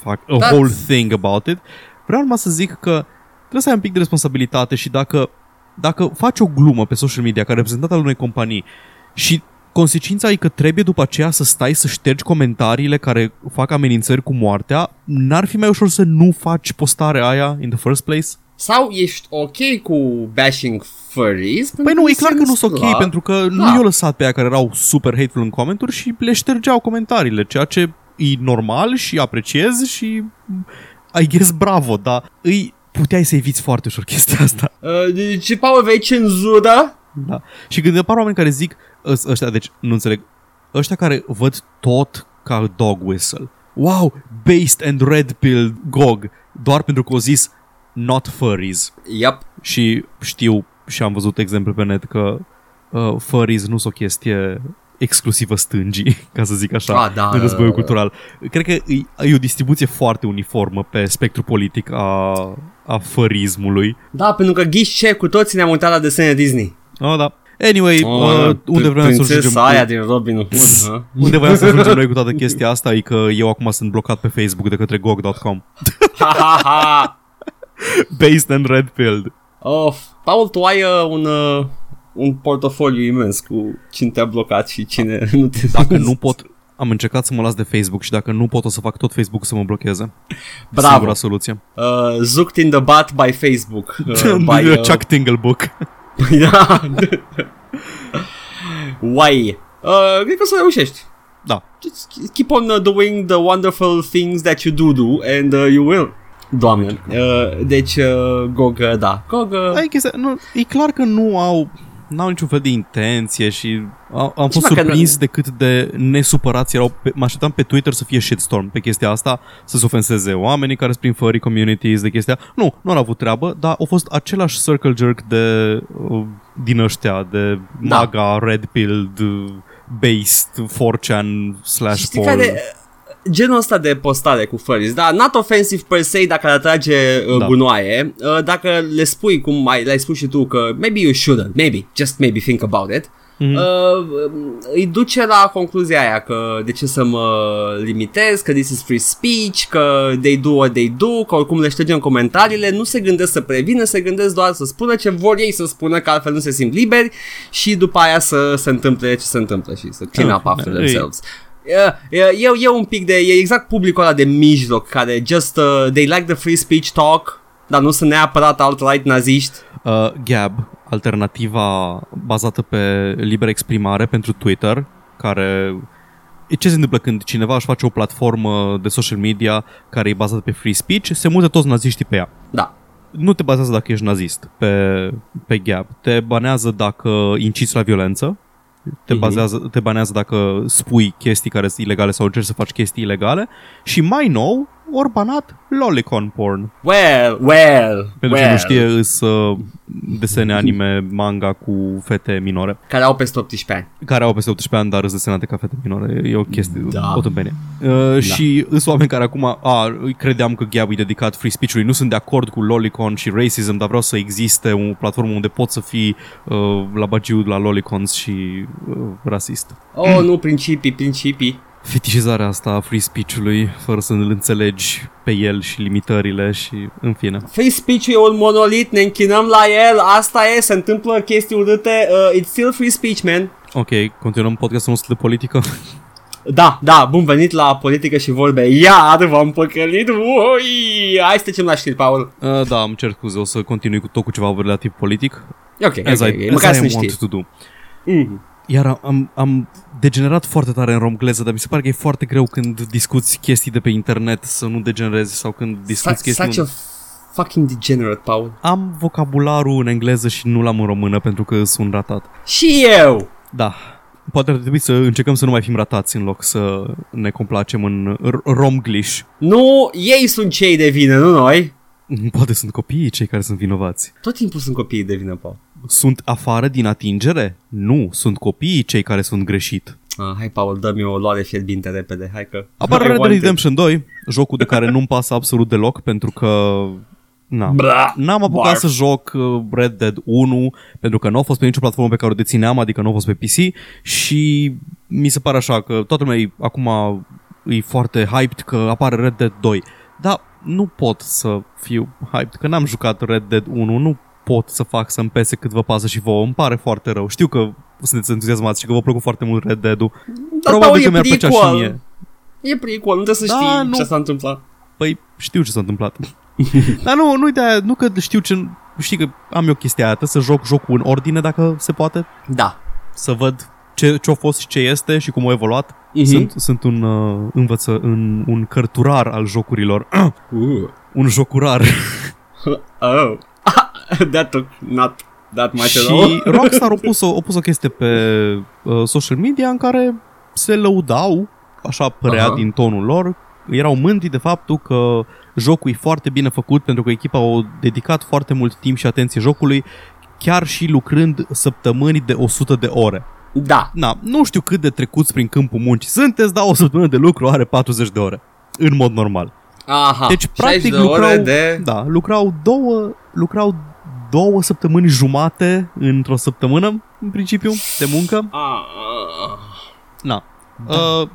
fac a That's- whole thing about it. Vreau numai să zic că trebuie să ai un pic de responsabilitate și dacă, dacă faci o glumă pe social media ca reprezentant al unei companii și consecința e că trebuie după aceea să stai să ștergi comentariile care fac amenințări cu moartea, n-ar fi mai ușor să nu faci postarea aia in the first place? Sau ești ok cu bashing furries? Păi nu, e clar că nu sunt ok, pentru că nu Da. i-au lăsat pe aia care erau super hateful în comentarii și le ștergeau comentariile, ceea ce e normal și apreciez și I guess bravo, dar îi puteai să eviți foarte ușor chestia asta. Uh, deci, Paul, vei cenzură? Da. Și când apar oameni care zic ăs- ăștia, deci nu înțeleg, ăștia care văd tot ca dog whistle. Wow, based and red pill GOG, doar pentru că au zis not furries. Yep. Și știu și am văzut exemple pe net că uh, furries nu sunt o chestie exclusivă stângii, ca să zic așa, Ah, da, de da, războiul da, da. cultural. Cred că e, e o distribuție foarte uniformă pe spectru politic a, a fărismului. Da, pentru că ghiși ce, cu toții ne-am uitat la desene Disney. Oh, da. Anyway, uh, unde vreau să ajungem? Prințesa aia din Robin Hood, ha? Unde voiam să ajungem noi cu toată chestia asta e că eu acum sunt blocat pe Facebook de către GOG.com. Ha, ha, ha. Based and Redfield. Oh, Paul, tu ai uh, un, uh, un portofoliu imens cu cine te-a blocat și cine nu te Dacă nu pot, am încercat să mă las de Facebook și dacă nu pot o să fac tot Facebook să mă blocheze. Bravo. Singura soluție. Uh, Zooked in the butt by Facebook. Uh, by, uh, Chuck Tinglebook. da. Why? Uh, cred că o să reușești. Da. Just keep on uh, doing the wonderful things that you do do and uh, you will. Doamne. Uh, deci, uh, GOG, uh, da. GOG, uh, Ai chestia, nu, e clar că nu au n-au niciun fel de intenție și am, am fost dacă surprins de cât de nesupărați erau. Pe, mă așteptam pe Twitter să fie shitstorm pe chestia asta, să se ofenseze oamenii care sunt prin furry communities de chestia. Nu, nu au avut treabă, dar au fost același circle jerk de uh, din ăștia, de Da. MAGA, Red Pilled, uh, based 4chan slash Știi porn. care, genul ăsta de postare cu furries, da, not offensive per se dacă ar atrage uh, Da. gunoaie, uh, dacă le spui cum ai, le-ai spus și tu că maybe you shouldn't, maybe, just maybe think about it, Mhm. uh, îi duce la concluzia aia că de ce să mă limitez, că this is free speech, că they do what they do, că oricum le ștergem comentariile, nu se gândesc să prevină, se gândesc doar să spună ce vor ei să spună, că altfel nu se simt liberi și după aia să se întâmple ce se întâmplă și să clean up Ah, after e- themselves. E, e, e, e un pic de, e exact publicul ăla de mijloc care just, uh, they like the free speech talk, dar nu sunt neapărat alt-right naziști. Uh, Gab, alternativa bazată pe liberă exprimare pentru Twitter, care... Ce se întâmplă când cineva își face o platformă de social media care e bazată pe free speech, se mută toți naziștii pe ea. Da. Nu te bazează dacă ești nazist pe, pe Gab. Te banează dacă inciți la violență, te, Mhm. bazează, te banează dacă spui chestii care sunt ilegale sau încerci să faci chestii ilegale și mai nou, ori banat lolicon porn. Well, well, Pentru well. cine nu știe, îs uh, desene anime, manga cu fete minore, Care au peste 18 ani. care au peste 18 ani, dar îs desenate ca fete minore. E o chestie, Da. da. o tâmpenie. Uh, da. Și îs oameni care acum, a, credeam că Gab e dedicat free speech-ului, nu sunt de acord cu lolicon și racism, dar vreau să existe o platformă unde pot să fii uh, la bagiu la lolicons și uh, rasist. Oh, nu, principii, principii. Fetișizarea asta a free speech-ului, fără să îl înțelegi pe el și limitările și în fine. Free speech e un monolit, ne închinăm la el, asta e, se întâmplă chestii urâte, uh, it's still free speech, man. Ok, continuăm podcastul nostru de politică. Da, da, bun venit la politică și vorbe. Iar v-am păcălit, ui! Hai să trecem la știri, Paul. Uh, da, îmi cer scuze, o să continui cu tot cu ceva relativ politic. E ok, As, ok, I, ok, as măcar I sunt want știri. to do. Mm. Iar am- am, am degenerat foarte tare în romgleză, dar mi se pare că e foarte greu când discuți chestii de pe internet să nu degenerezi sau când discuți Such, chestii... such a fucking degenerate, Paul. Am vocabularul în engleză și nu l-am în română pentru că sunt ratat. Și eu! Da. Poate ar trebui să încercăm să nu mai fim ratați în loc să ne complacem în r- romglish. Nu, ei sunt cei de vină, nu noi. Poate sunt copiii cei care sunt vinovați. Tot timpul sunt copiii de vină, Paul. Sunt afară din atingere? Nu, sunt copiii cei care sunt greșit. Ah, hai, Paul, dă-mi o luare fierbinte repede, hai că... Apare I Red Dead want it. Redemption 2, jocul de care nu-mi pasă absolut deloc pentru că na, Bra, n-am apucat barf. să joc uh, Red Dead 1 pentru că nu a fost pe nicio platformă pe care o dețineam, adică nu a fost pe PC și mi se pare așa că toată lumea e, acum e foarte hyped că apare Red Dead 2. Dar nu pot să fiu hyped, că n-am jucat Red Dead 1, nu pot să fac să-mi pese cât vă pasă și vouă, îmi pare foarte rău. Știu că sunteți entuziasmați și că vă plăcut foarte mult Red Dead-ul. Dar, Probabil Paul, că e mi-ar plăcea și prequel. mie. E prequel, nu trebuie să Da, știi nu. ce s-a întâmplat. Păi știu ce s-a întâmplat. Dar nu, nu de nu că știu ce... Știi că am eu chestia aia, trebuie să joc jocul în ordine dacă se poate, Da. să văd ce, ce a fost și ce este și cum a evoluat. Mhm. Sunt, sunt un uh, învăță, un, un cărturar al jocurilor. Uh. un jocurar. Oh. that took not that much at și all. Rockstar a pus, o, a pus o chestie pe uh, social media în care se lăudau, așa părea Aha. din tonul lor, erau mândri de faptul că jocul e foarte bine făcut pentru că echipa a dedicat foarte mult timp și atenție jocului, chiar și lucrând săptămâni de 100 de ore. Da. Na, nu știu cât de trecuți prin câmpul muncii sunteți, dar o săptămână de lucru are 40 de ore. În mod normal. Aha. Deci, 60 practic, de ore lucrau, de... da, lucrau două, lucrau două săptămâni jumate într-o săptămână în principiu, de muncă. Ah, Na. Da. Uh,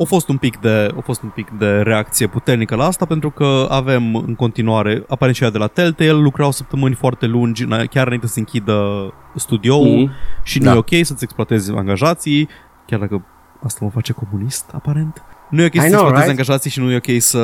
a fost un pic de a fost un pic de reacție puternică la asta pentru că avem în continuare aparent și de la Telltale lucrau săptămâni foarte lungi chiar înainte să închidă studioul mm-hmm. și nu da. e ok să-ți exploatezi angajații chiar dacă asta mă face comunist aparent nu e ok să exploatezi right? angajații și nu e ok să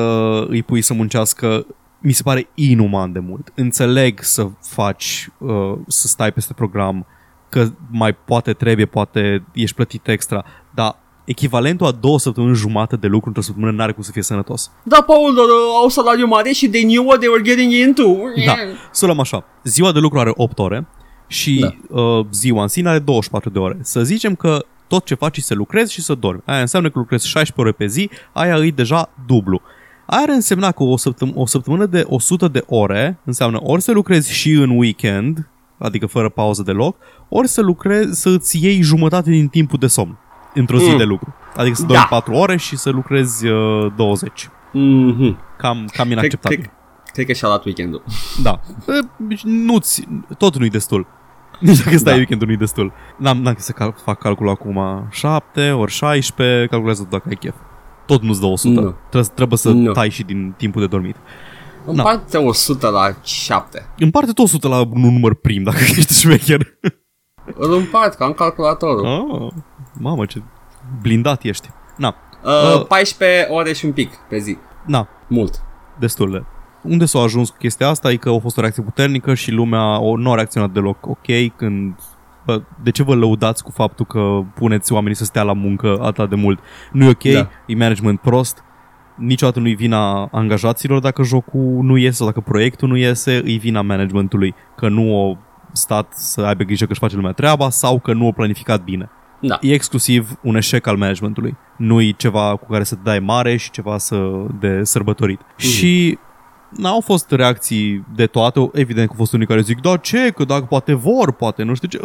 îi pui să muncească mi se pare inuman de mult. Înțeleg să faci, uh, să stai peste program, că mai poate trebuie, poate ești plătit extra, dar echivalentul a două săptămâni jumate de lucru într-o săptămână n-are cum să fie sănătos. Da, Paul, dar uh, au salariu mare și they knew what they were getting into. Da, să luăm așa. Ziua de lucru are 8 ore și da. uh, ziua în sine are 24 de ore. Să zicem că tot ce faci e să lucrezi și să dormi. Aia înseamnă că lucrezi 16 ore pe zi, aia e deja dublu. Aia ar însemna că o, săptăm- o săptămână de 100 de ore înseamnă ori să lucrezi și în weekend, adică fără pauză deloc, ori să lucrezi, să-ți iei jumătate din timpul de somn într-o zi mm. de lucru. Adică să dormi da. 4 ore și să lucrezi uh, 20. Mm-hmm. Cam, cam inacceptabil. Cred, cred, cred că și-a luat weekendul. Da. Nu-ți, tot nu-i destul. Nici dacă stai da. weekendul nu-i destul. N-am, n-am să cal- fac calculul acum 7 ori 16, calculează dacă ai chef. Tot nu-ți dă 100. Nu. Trebuie, trebuie să nu. tai și din timpul de dormit. Împarte no. 100 la 7. Împarte tot 100 la un număr prim, dacă ești șmecher. Îl împart, ca în calculatorul. Oh, mamă, ce blindat ești. Na. Uh, uh, 14 ore și un pic pe zi. Na. Mult. Destul de. Unde s-a ajuns cu chestia asta e că a fost o reacție puternică și lumea o, nu a reacționat deloc ok când bă, de ce vă lăudați cu faptul că puneți oamenii să stea la muncă atât de mult? Nu e ok, da. e management prost, niciodată nu-i vina angajaților dacă jocul nu iese sau dacă proiectul nu iese, îi vina managementului că nu o stat să aibă grijă că își face lumea treaba sau că nu o planificat bine. Da. E exclusiv un eșec al managementului. Nu e ceva cu care să te dai mare și ceva să de sărbătorit. Mm. Și n-au fost reacții de toate. Evident că au fost unii care zic, da ce, că dacă poate vor, poate, nu știu ce.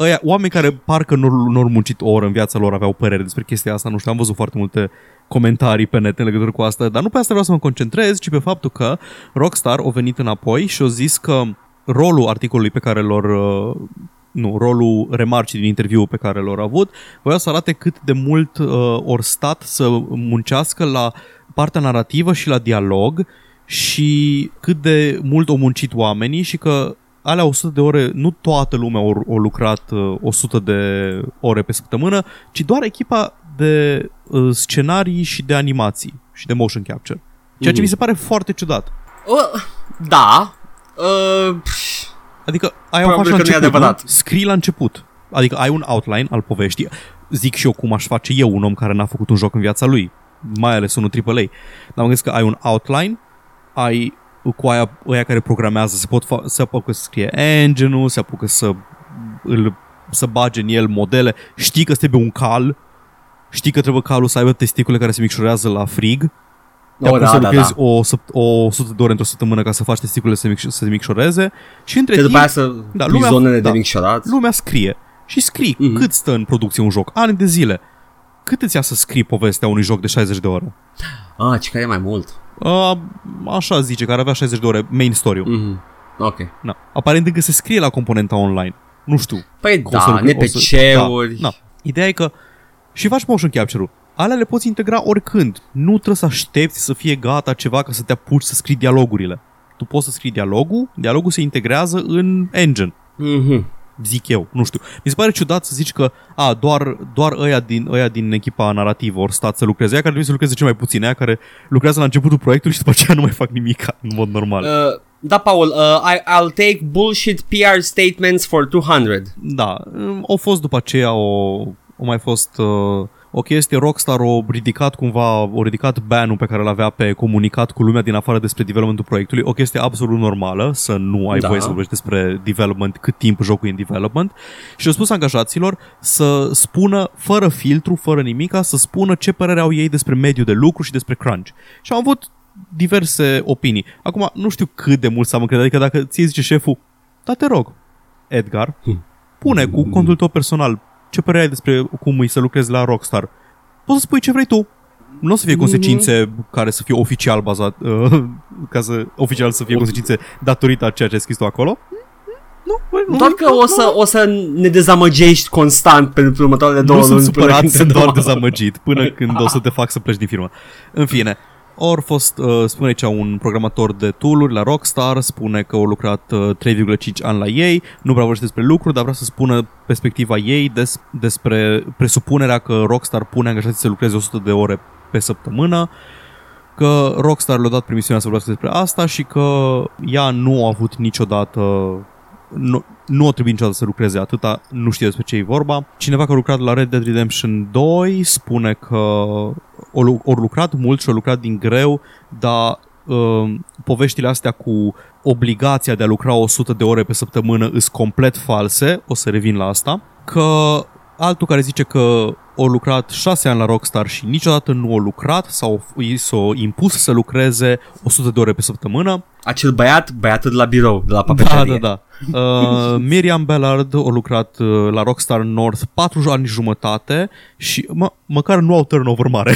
Aia, oameni care parcă nu au muncit o oră în viața lor aveau părere despre chestia asta, nu știu, am văzut foarte multe comentarii pe net în legătură cu asta, dar nu pe asta vreau să mă concentrez, ci pe faptul că Rockstar a venit înapoi și a zis că rolul articolului pe care lor uh, nu, rolul remarcii din interviu pe care l-au avut, voia să arate cât de mult uh, ori stat să muncească la partea narrativă și la dialog și cât de mult au muncit oamenii și că alea 100 de ore, nu toată lumea au, au lucrat uh, 100 de ore pe săptămână, ci doar echipa de uh, scenarii și de animații și de motion capture. Ceea ce mm. mi se pare foarte ciudat. Uh, da. Uh, adică ai o faci la început, nu? Scrii la început. Adică ai un outline al poveștii. Zic și eu cum aș face eu, un om care n-a făcut un joc în viața lui. Mai ales unul AAA. Dar mă gândesc că ai un outline, ai cu aia, aia care programează, se pot fa- se apucă să scrie engine-ul, se apucă să îl, să bage în el modele, știi că trebuie un cal, știi că trebuie calul să aibă testicule care se micșorează la frig, te oh, da, să da, lucrezi da. O, o 100 de ore într-o săptămână ca să faci testicule să, micș- să se micșoreze și între timp, după aia să da, lumea, zonele da, de micșorat. Lumea scrie și scrii mm-hmm. cât stă în producție un joc, ani de zile. Cât îți ia să scrii povestea unui joc de 60 de ore? Ah, ce care e mai mult. Uh, așa zice, care avea 60 de ore main story mm-hmm. Ok. Na. Aparent încă se scrie la componenta online. Nu știu. Păi da, NPC-uri. Da, da. Ideea e că și faci motion capture-ul. Alea le poți integra oricând. Nu trebuie să aștepți să fie gata ceva ca să te apuci să scrii dialogurile. Tu poți să scrii dialogul, dialogul se integrează în engine. Mm-hmm zic eu, nu știu. Mi se pare ciudat să zici că a, doar, doar ăia, din, ăia din echipa narrativă ori stat să lucreze, aia care trebuie să lucreze cel mai puțin, aia care lucrează la începutul proiectului și după aceea nu mai fac nimic în mod normal. Uh, da, Paul, uh, I, I'll take bullshit PR statements for 200. Da, au fost după aceea o, o mai fost... Uh, o chestie, Rockstar o ridicat cumva, o ridicat ban pe care l-avea pe comunicat cu lumea din afară despre developmentul proiectului, o chestie absolut normală, să nu ai da. voie să vorbești despre development cât timp jocul e în development și au spus angajaților să spună, fără filtru, fără nimica, să spună ce părere au ei despre mediul de lucru și despre crunch. Și au avut diverse opinii. Acum, nu știu cât de mult să am încredere, adică dacă ți zice șeful, da te rog, Edgar, hm. pune cu contul tău personal ce părere ai despre cum îi să lucrezi la Rockstar? Poți să spui ce vrei tu. Nu o să fie consecințe mm-hmm. care să fie oficial bazat, uh, ca să oficial să fie consecințe datorită a ceea ce ai scris tu acolo. băi, nu, Doar că nu, o să, o să ne dezamăgești constant pentru următoarele două nu luni. sunt până supărat, când te sunt doar dau- dezamăgit până când o să te fac să pleci din firmă. În fine, ori fost, uh, spune aici un programator de tooluri la Rockstar, spune că au lucrat uh, 3,5 ani la ei, nu prea vorbește despre lucruri, dar vrea să spună perspectiva ei des, despre presupunerea că Rockstar pune angajații să lucreze 100 de ore pe săptămână, că Rockstar le-a dat permisiunea să vorbească despre asta și că ea nu a avut niciodată nu, nu o trebuie niciodată să lucreze atâta, nu știe despre ce e vorba. Cineva care a lucrat la Red Dead Redemption 2 spune că au lu- au lucrat mult și au lucrat din greu, dar uh, poveștile astea cu obligația de a lucra 100 de ore pe săptămână îs complet false, o să revin la asta, că altul care zice că au lucrat 6 ani la Rockstar și niciodată nu au lucrat sau i s-au impus să lucreze 100 de ore pe săptămână, Acel băiat, băiatul de la birou, de la da, papeterie. da, da. Uh, Miriam Bellard a lucrat uh, la Rockstar North 4 ani jumătate și mă, măcar nu au turnover mare.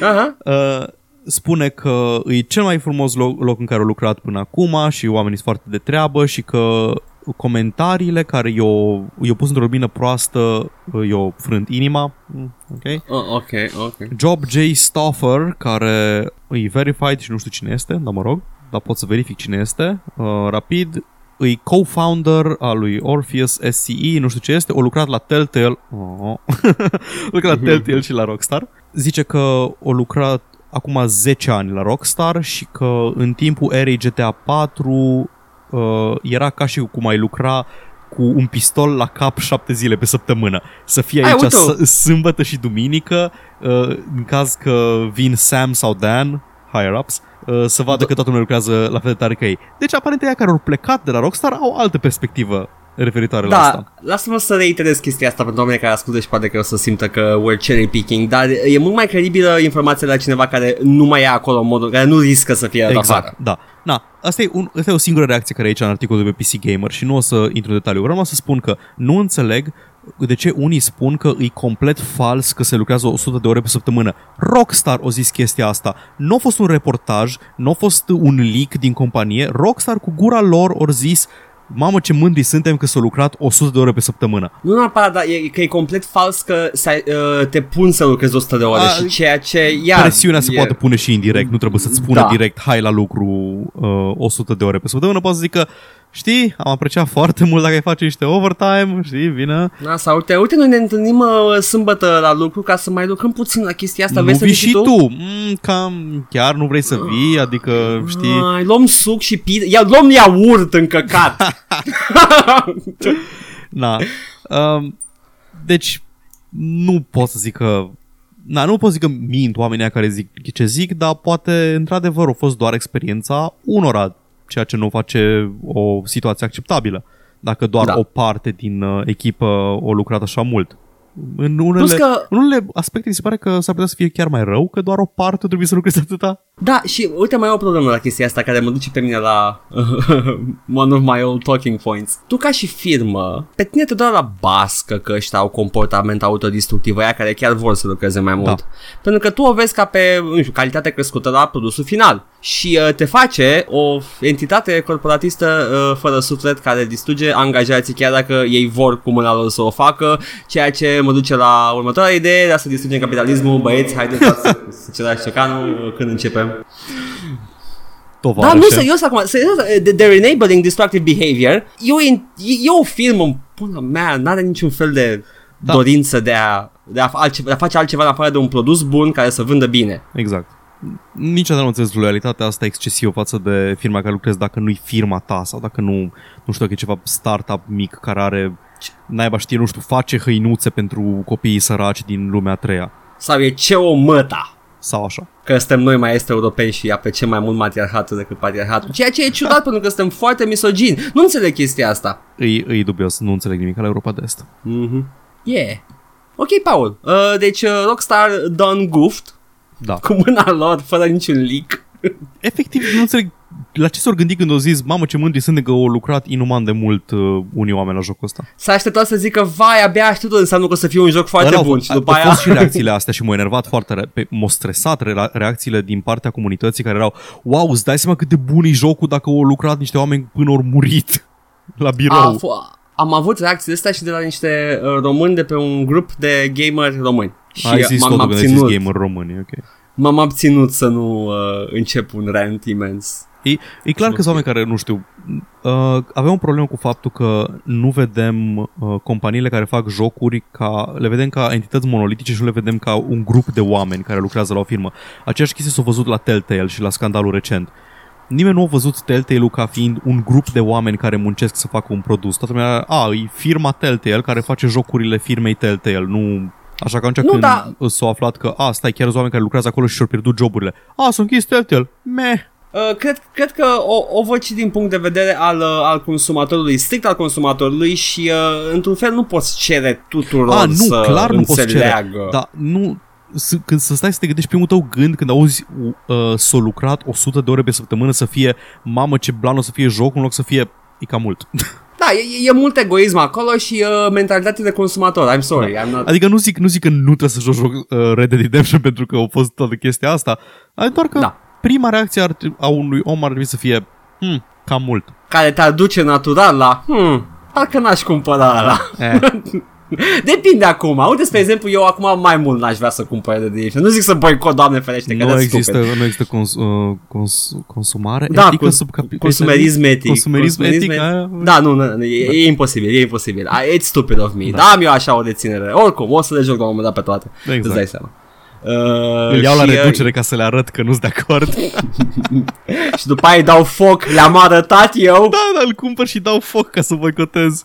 Aha. Uh, spune că e cel mai frumos loc, loc în care au lucrat până acum și oamenii sunt foarte de treabă și că comentariile care i-au, i-au pus într-o lumină proastă uh, i-au frânt inima. Mm, Ok. Oh, ok, ok. Job J. Stoffer, care e verified și nu știu cine este, dar mă rog, dar pot să verific cine este, uh, rapid, e co-founder al lui Orpheus SCE, nu știu ce este, a lucrat la Telltale, oh. a lucrat la Telltale și la Rockstar. Zice că a lucrat acum 10 ani la Rockstar și că în timpul erei GTA 4 uh, era ca și cum ai lucra cu un pistol la cap șapte zile pe săptămână. Să fie Ai, aici uite-o. s- sâmbătă și duminică, uh, în caz că vin Sam sau Dan, higher-ups, uh, să vadă că toată lumea lucrează la fel de tare ca ei. Deci aparent ea care au plecat de la Rockstar au altă perspectivă referitoare la asta. Da, lasă-mă să reiterez chestia asta pentru oamenii care ascultă și poate că o să simtă că we're cherry picking, dar e mult mai credibilă informația de la cineva care nu mai e acolo în modul, care nu riscă să fie dat afară. Exact, da. Na, asta e, un, asta e o singură reacție care e aici în articolul de pe PC Gamer și nu o să intru în detaliu. Vreau să spun că nu înțeleg de ce unii spun că e complet fals că se lucrează 100 de ore pe săptămână. Rockstar o zis chestia asta. Nu a fost un reportaj, nu a fost un leak din companie. Rockstar cu gura lor ori zis Mamă ce mândri suntem că s-au lucrat 100 de ore pe săptămână. Nu neapărat, dar e, că e complet fals că să, uh, te pun să lucrezi 100 de ore A, și ceea ce... Ia, Presiunea se e, poate pune și indirect, nu trebuie să-ți spună Da. direct hai la lucru uh, 100 de ore pe săptămână, poți să zică știi, am apreciat foarte mult dacă ai face niște overtime, știi, vină. Da, sau uite, uite, noi ne întâlnim uh, sâmbătă la lucru ca să mai lucrăm puțin la chestia asta. nu Vrei să vii vii și tu. Mm, cam chiar nu vrei să vii, adică știi, Ai, luăm suc și pizza. Ia, luăm iaurt în căcat. na. Um, deci nu pot să zic că Na, nu pot să zic că mint oamenii ăia care zic ce zic, dar poate într-adevăr a fost doar experiența unora, ceea ce nu face o situație acceptabilă. Dacă doar Da. o parte din uh, echipă o lucrat așa mult. În unele, Plus că- în unele aspecte mi se pare că s-ar putea să fie chiar mai rău, că doar o parte trebuie să lucreze atâta. Da, și uite, mai e o problemă la chestia asta care mă duce pe mine la one of my old talking points. Tu ca și firmă, pe tine te doar la bască că ăștia au comportament autodistructiv, aia care chiar vor să lucreze mai mult. Da. Pentru că tu o vezi ca pe, nu știu, calitate crescută la produsul final și uh, te face o entitate corporatistă uh, fără suflet care distruge angajații chiar dacă ei vor cu mâna lor să o facă, ceea ce mă duce la următoarea idee, de a să distrugem capitalismul, băieți, haideți să, să cedați cecanul când începem. Tovarășe. Da, nu, serios acum, serios, uh, they're enabling destructive behavior. E o, in- e, e o firmă, până mea, n-are niciun fel de Da. dorință de a, de, a, altceva, de a face altceva în afară de un produs bun care să vândă bine. Exact. Niciodată nu înțeles loialitatea asta excesivă față de firma care lucrezi dacă nu-i firma ta sau dacă nu, nu știu dacă e ceva startup mic care are, naiba știe, nu știu, face hăinuțe pentru copiii săraci din lumea a treia Sau e ce o măta. Sau așa. Că suntem noi mai este europeni și apreciem mai mult matriarhatul decât patriarhatul. Ceea ce e ciudat pentru că suntem foarte misogini. Nu înțeleg chestia asta. Îi, îi dubios, nu înțeleg nimic la Europa de Est. Mhm. Yeah. Ok, Paul. Uh, deci uh, Rockstar done goofed Da. cu mâna lor fără niciun leak. Efectiv, nu înțeleg la ce s-au gândit când au zis, mamă ce mândri sunt de că au lucrat inuman de mult uh, unii oameni la jocul ăsta. S-a așteptat să zică, vai, abia aștept înseamnă că o să fie un joc foarte Ăla au bun fost- și după au aia... fost și reacțiile astea și m-au enervat foarte, re- pe- m-au stresat re- reacțiile din partea comunității care erau, wow, îți dai seama cât de bun e jocul dacă au lucrat niște oameni până au murit. la A, birou. f- am avut reacții astea și de la niște uh, români de pe un grup de gameri români. Și Ai zis m-am totul când ai zis abținut, gamer români, ok. M-am abținut să nu uh, încep un rant imens. E, e clar că sunt oameni care, nu știu, uh, avem o problemă cu faptul că nu vedem uh, companiile care fac jocuri ca, le vedem ca entități monolitice și nu le vedem ca un grup de oameni care lucrează la o firmă. Aceeași chestie s-a văzut la Telltale și la scandalul recent. Nimeni nu a văzut Telltale-ul ca fiind un grup de oameni care muncesc să facă un produs. Toată lumea, a, e firma Telltale care face jocurile firmei Telltale, nu... Așa că atunci Nu, când da. s-au aflat că, a, stai, chiar sunt oameni care lucrează acolo și și-au pierdut joburile. A, sunt închis Telltale. Meh. Uh, cred, cred că o, o văd și din punct de vedere al, uh, al consumatorului, strict al consumatorului și uh, într-un fel nu poți cere tuturor A, nu, să clar nu poți cere. înțeleagă. Dar nu... s- Când să stai să te gândești primul tău gând când auzi uh, s-o lucrat 100 de ore pe săptămână să fie mamă ce blan o să fie jocul în loc să fie e cam mult. Da, e, e mult egoism acolo și uh, mentalitate de consumator. I'm sorry, I'm not... Adică nu zic, nu zic că nu trebuie să joci joc, uh, Red Dead Redemption pentru că a fost toată chestia asta, dar doar că Da. prima reacție ar, trebui- a unui om ar trebui să fie hmm, cam mult. Care te-ar duce natural la... Hmm, parcă n-aș cumpăra ăla. Eh. Depinde acum. Uite, spre exemplu, eu acum mai mult n-aș vrea să cumpăr de Edition. Nu zic să boicot, doamne ferește, că nu that's există, stupid. nu există cons, uh, cons, consumare Da, etică cons- sub capi- consumerism etic. Consumerism etic, et- aia- Da, nu, nu, nu e, e imposibil, e imposibil. I- It's stupid of me. Da. da, am eu așa o deținere. Oricum, o să le joc la un moment dat pe toate. Exact. Îți dai seama. Uh, Îl iau la și, uh, reducere ca să le arăt că nu-s de acord. Și după aia îi dau foc, le-am arătat eu. Da, dar îl cumpăr și dau foc ca să boicotez.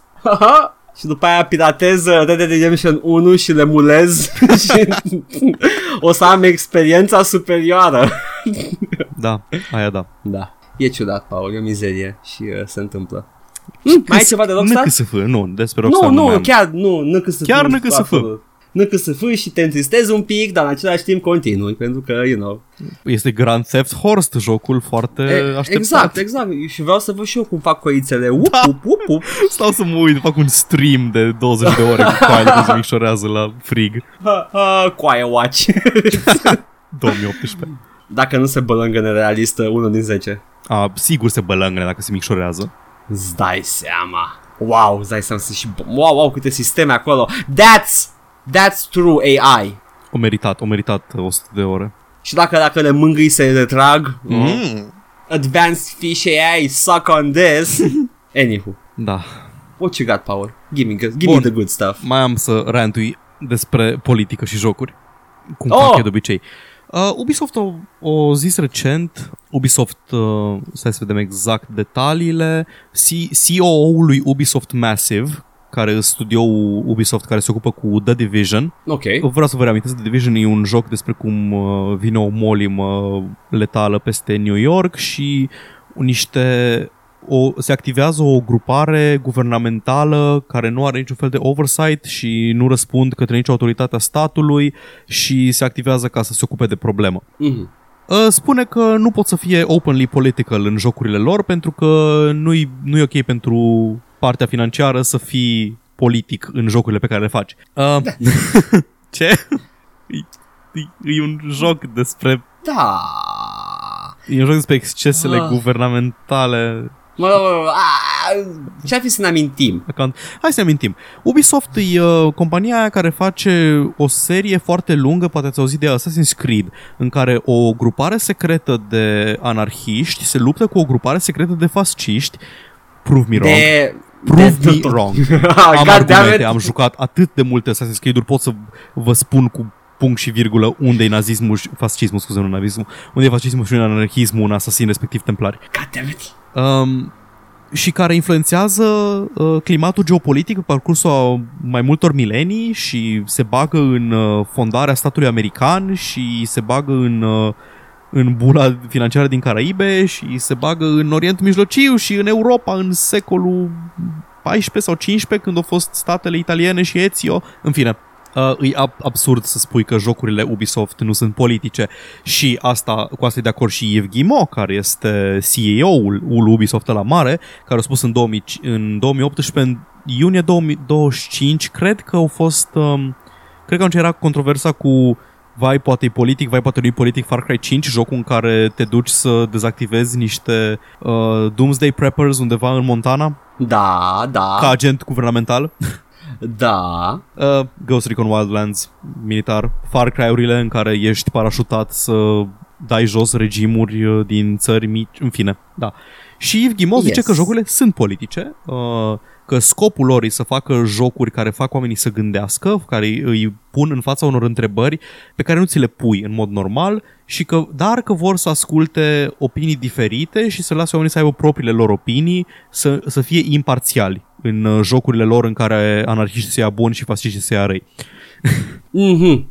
Și după aia piratez uh, Red Dead Redemption 1 și le mulez și o să am experiența superioară. Da, aia da. Da. E ciudat, Paul, e o mizerie și uh, se întâmplă. Mm, mai ai ceva de Rockstar? NCSF, nu, despre Rockstar Nu, nu, nu, mai-am. chiar nu, NCSF. Chiar NCSF. absolut. NCSF și te întristezi un pic, dar în același timp continui, pentru că, you know. Este Grand Theft Horst, jocul foarte E, așteptat. exact, exact. Și vreau să văd și eu cum fac coițele. Up, Da. up, up, up. Stau să mă uit, fac un stream de 20 de ore cu coaile cum se micșorează la frig. Ha, ha, Coaie watch. 2018. Dacă nu se bălângă nerealistă, 1 din 10. A, sigur se bălângă dacă se micșorează. Îți dai seama. Wow, îți dai seama să și... Wow, wow, câte sisteme acolo. That's, that's true AI. O meritat, o meritat 100 de ore. Și dacă, dacă le mângâi se retrag, Mm. advanced fish AI, suck on this. Anywho, Da. what you got, Paul? Give me, give Bun. me the good stuff. Mai am să rantui despre politică și jocuri. Cum Oh! fac eu de obicei. Uh, Ubisoft o, o zis recent, Ubisoft, uh, stai să vedem exact detaliile, C- CEO-ul lui Ubisoft Massive, care e studioul Ubisoft care se ocupă cu The Division. Ok. Vreau să vă reamintesc, The Division e un joc despre cum uh, vine o molimă letală peste New York și niște o, se activează o grupare guvernamentală care nu are niciun fel de oversight și nu răspund către nicio autoritate a statului și se activează ca să se ocupe de problemă. Mhm. Uh, Spune că nu pot să fie openly political în jocurile lor pentru că nu-i, nu-i ok pentru partea financiară să fii politic în jocurile pe care le faci. Uh, ce? E, e, e un joc despre Da. e un joc despre excesele Ah. guvernamentale Mă, a, ce-ar fi să ne amintim? account. Hai să ne amintim. Ubisoft e uh, compania aia care face o serie foarte lungă, poate ați auzit de Assassin's Creed, în care o grupare secretă de anarhiști se luptă cu o grupare secretă de fasciști. Prove me wrong. De... Prove de- me wrong. God Am damn argumente, it. am jucat atât de multe Assassin's Creed-uri, pot să vă spun cu punct și virgulă unde e nazismul, și- fascismul, scuze, nu nazismul, unde e fascismul și unde e anarhismul, un asasin, respectiv templari. God damn it. Um, și care influențează uh, climatul geopolitic pe parcursul a mai multor milenii și se bagă în uh, fondarea statului american și se bagă în uh, în bula financiară din Caraibe și se bagă în Orientul Mijlociu și în Europa în secolul 14 sau 15 când au fost statele italiene și Ezio. În fine, uh, e ab- absurd să spui că jocurile Ubisoft nu sunt politice și asta, cu asta e de acord și Yves Guillemot, care este CEO-ul ul Ubisoft la mare, care a spus în, 2000, în 2018, în iunie 2025, cred că au fost, um, cred că atunci era controversa cu vai poate e politic, vai poate nu e politic Far Cry 5, jocul în care te duci să dezactivezi niște uh, Doomsday Preppers undeva în Montana Da, da, ca agent guvernamental. da. Uh, Ghost Recon Wildlands, militar, Far Cry-urile în care ești parașutat să dai jos regimuri uh, din țări mici, în fine, da. Și Yves Guillemot yes. zice Yes. că jocurile sunt politice, uh, că scopul lor e să facă jocuri care fac oamenii să gândească, care îi- îi pun în fața unor întrebări pe care nu ți le pui în mod normal și că, dar că vor să asculte opinii diferite și să lase oamenii să aibă propriile lor opinii, să, să fie imparțiali în uh, jocurile lor în care anarhiștii se ia buni și fasciștii se ia răi. Mhm.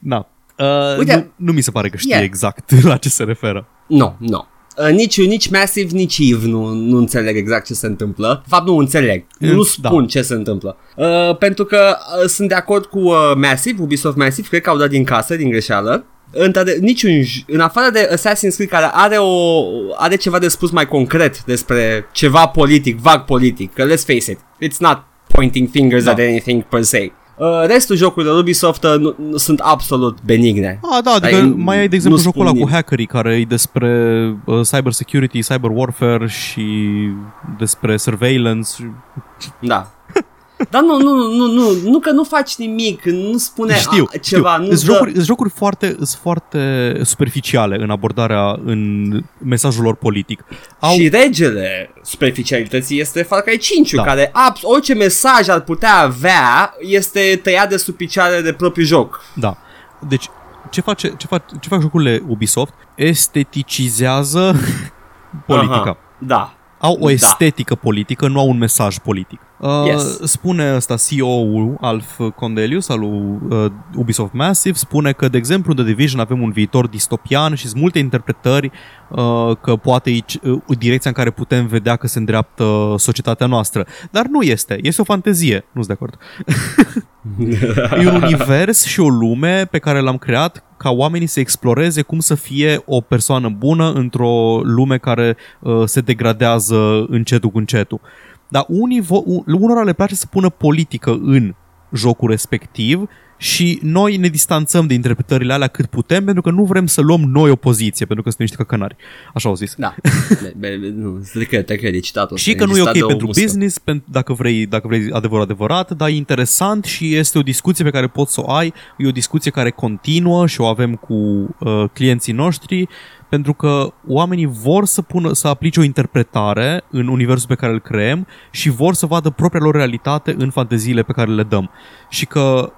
Na. Uh, Uite- nu, nu mi se pare că știe Yeah. exact la ce se referă. Nu, nu. Uh, nici, nici Massive, nici Eve nu, nu înțeleg exact ce se întâmplă. De fapt, nu înțeleg. Mm, nu spun da. ce se întâmplă. Uh, pentru că uh, sunt de acord cu uh, Massive, Ubisoft Massive, cred că au dat din casă, din greșeală. Într- niciun, j- în afară de Assassin's Creed care are, o, are ceva de spus mai concret despre ceva politic, vag politic, că let's face it, it's not pointing fingers Da. at anything per se. Uh, restul jocurilor Ubisoft uh, nu, nu, sunt absolut benigne. Ah, da, adică Ai- mai ai, de exemplu, nu jocul spun ăla cu nimic. hackerii care e despre uh, cyber security, cyber warfare și despre surveillance. Da. Dar nu, nu, nu, nu, nu că nu faci nimic, nu spune știu, a, ceva, știu. nu Sunt dă... jocuri, sunt jocuri foarte, sunt foarte superficiale în abordarea, în mesajul lor politic. Au, Și regele superficialității este Far Cry 5 Da. care abs- orice mesaj ar putea avea este tăiat de sub picioare de propriul joc. Da. Deci, ce, face, ce, fac, ce fac jocurile Ubisoft? Esteticizează politica. Aha, da. Au o Da. estetică politică, nu au un mesaj politic. Uh, Yes. Spune ăsta CEO-ul Alf Condelius al lui, uh, Ubisoft Massive, spune că, de exemplu, în The Division avem un viitor distopian și sunt multe interpretări uh, că poate e uh, direcția în care putem vedea că se îndreaptă societatea noastră. Dar nu este. Este o fantezie. Nu sunt de acord. e un univers și o lume pe care l-am creat ca oamenii să exploreze cum să fie o persoană bună într-o lume care uh, se degradează încetul cu încetul. Dar unii vo- u- unora le place să pună politică în jocul respectiv și noi ne distanțăm de interpretările alea cât putem pentru că nu vrem să luăm noi o poziție, pentru că suntem niște căcănari. Așa au zis. Da. Be, be, be, nu, te cred, te cred, e citatul. Și ăsta, că nu e citat ok de o pentru muscă. business, pen- dacă vrei, dacă vrei adevăr adevărat, dar e interesant și este o discuție pe care poți să o ai, e o discuție care continuă și o avem cu uh, clienții noștri, pentru că oamenii vor să pună, să aplice o interpretare în universul pe care îl creăm și vor să vadă propria lor realitate în fanteziile pe care le dăm. Și că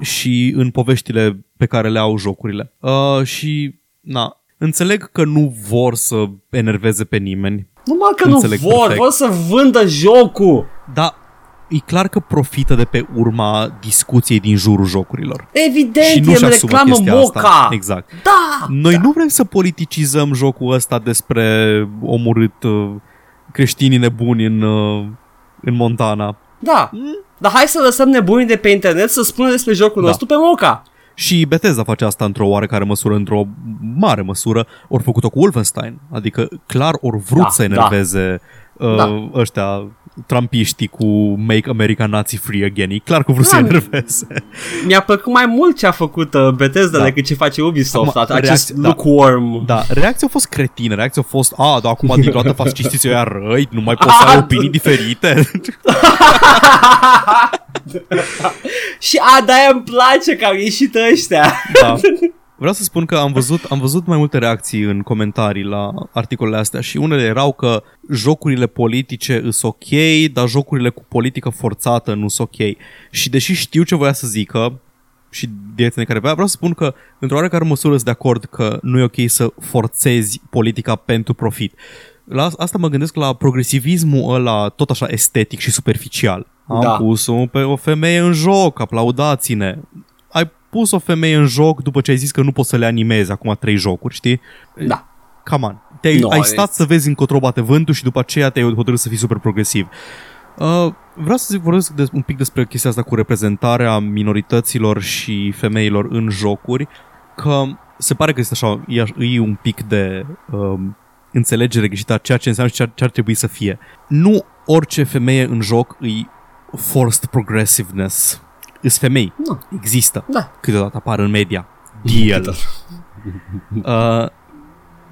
și în poveștile pe care le au jocurile. Uh, și, na, înțeleg că nu vor să enerveze pe nimeni, Numai că nu Înțeleg vor, perfect. vor să vândă jocul. dar e clar că profită de pe urma discuției din jurul jocurilor. Evident, și nu e și în asumă reclamă chestia moca. asta. Exact. Da! Noi nu vrem să politicizăm jocul ăsta despre omorât uh, creștinii nebuni în, uh, în Montana. Da. Dar hai să lăsăm nebunii de pe internet să spună despre jocul Da. nostru pe moca. Și Bethesda face asta într-o oarecare măsură, într-o mare măsură, ori făcut-o cu Wolfenstein. Adică clar ori vrut Da, să enerveze uh, Da. ăștia trampiștii cu Make America Nazi Free Again. E clar că vrut să Da. enerveze. Mi-a plăcut mai mult ce a făcut uh, Bethesda Da. decât ce face Ubisoft. Acum, acest reacție- da. lukewarm. Da, reacția a fost cretină, reacția a fost, a, dar acum din toată fascistii se ia răi, nu mai poți să ai opinii diferite. Și a, de-aia îmi place că au ieșit ăștia. da. Vreau să spun că am văzut, am văzut mai multe reacții în comentarii la articolele astea și unele erau că jocurile politice îs ok, dar jocurile cu politică forțată nu sunt ok. Și deși știu ce voia să zică, și direcția în care voia, vreau să spun că într-o oarecare măsură sunt de acord că nu e ok să forțezi politica pentru profit. La asta mă gândesc la progresivismul ăla tot așa estetic și superficial. Am Da. pus-o pe o femeie în joc, aplaudați-ne. Ai pus o femeie în joc după ce ai zis că nu poți să le animezi acum trei jocuri, știi? Da. Come on. Te-ai, Nu, ai e- stat să vezi încotro bate vântul și după aceea te-ai hotărât să fii super progresiv. Uh, vreau să zic, vorbesc de, un pic despre chestia asta cu reprezentarea minorităților și femeilor în jocuri, că se pare că este așa, e, e un pic de um, înțelegere greșită a ceea ce înseamnă și ce ar, ce ar trebui să fie. Nu orice femeie în joc îi forced progressiveness. Îs femei. Nu. Există. Da. Câteodată apar în media. deal. Uh,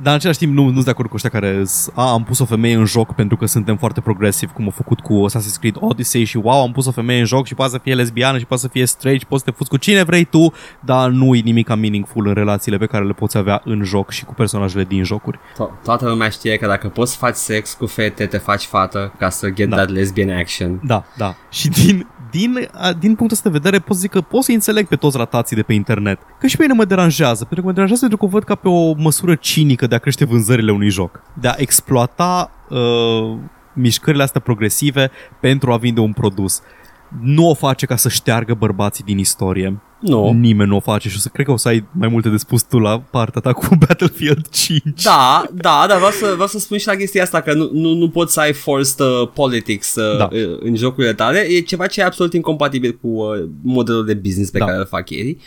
dar în același timp nu, nu sunt de acord cu ăștia care s- a, am pus o femeie în joc pentru că suntem foarte progresiv, cum au făcut cu Assassin's Creed Odyssey și wow, am pus o femeie în joc și poate să fie lesbiană și poate să fie straight și poți să te fuți cu cine vrei tu, dar nu e nimic meaningful în relațiile pe care le poți avea în joc și cu personajele din jocuri. To- toată lumea știe că dacă poți să faci sex cu fete, te faci fată ca să get Da. that lesbian action. Da, da. Și din, din, a, din punctul ăsta de vedere pot să zic că pot să înțeleg pe toți ratații de pe internet. Că și pe mine mă deranjează, pentru că mă deranjează pentru că o văd ca pe o măsură cinică de a crește vânzările unui joc. De a exploata uh, mișcările astea progresive pentru a vinde un produs. Nu o face ca să șteargă bărbații din istorie. Nu. Nimeni nu o face și o să cred că o să ai mai multe de spus tu la partea ta cu Battlefield 5. Da, da, dar vreau să, vreau să spun și la chestia asta că nu, nu, nu poți să ai forced uh, politics uh, Da. da. în jocurile tale. E ceva ce e absolut incompatibil cu uh, modelul de business pe Da. da. care îl fac ei.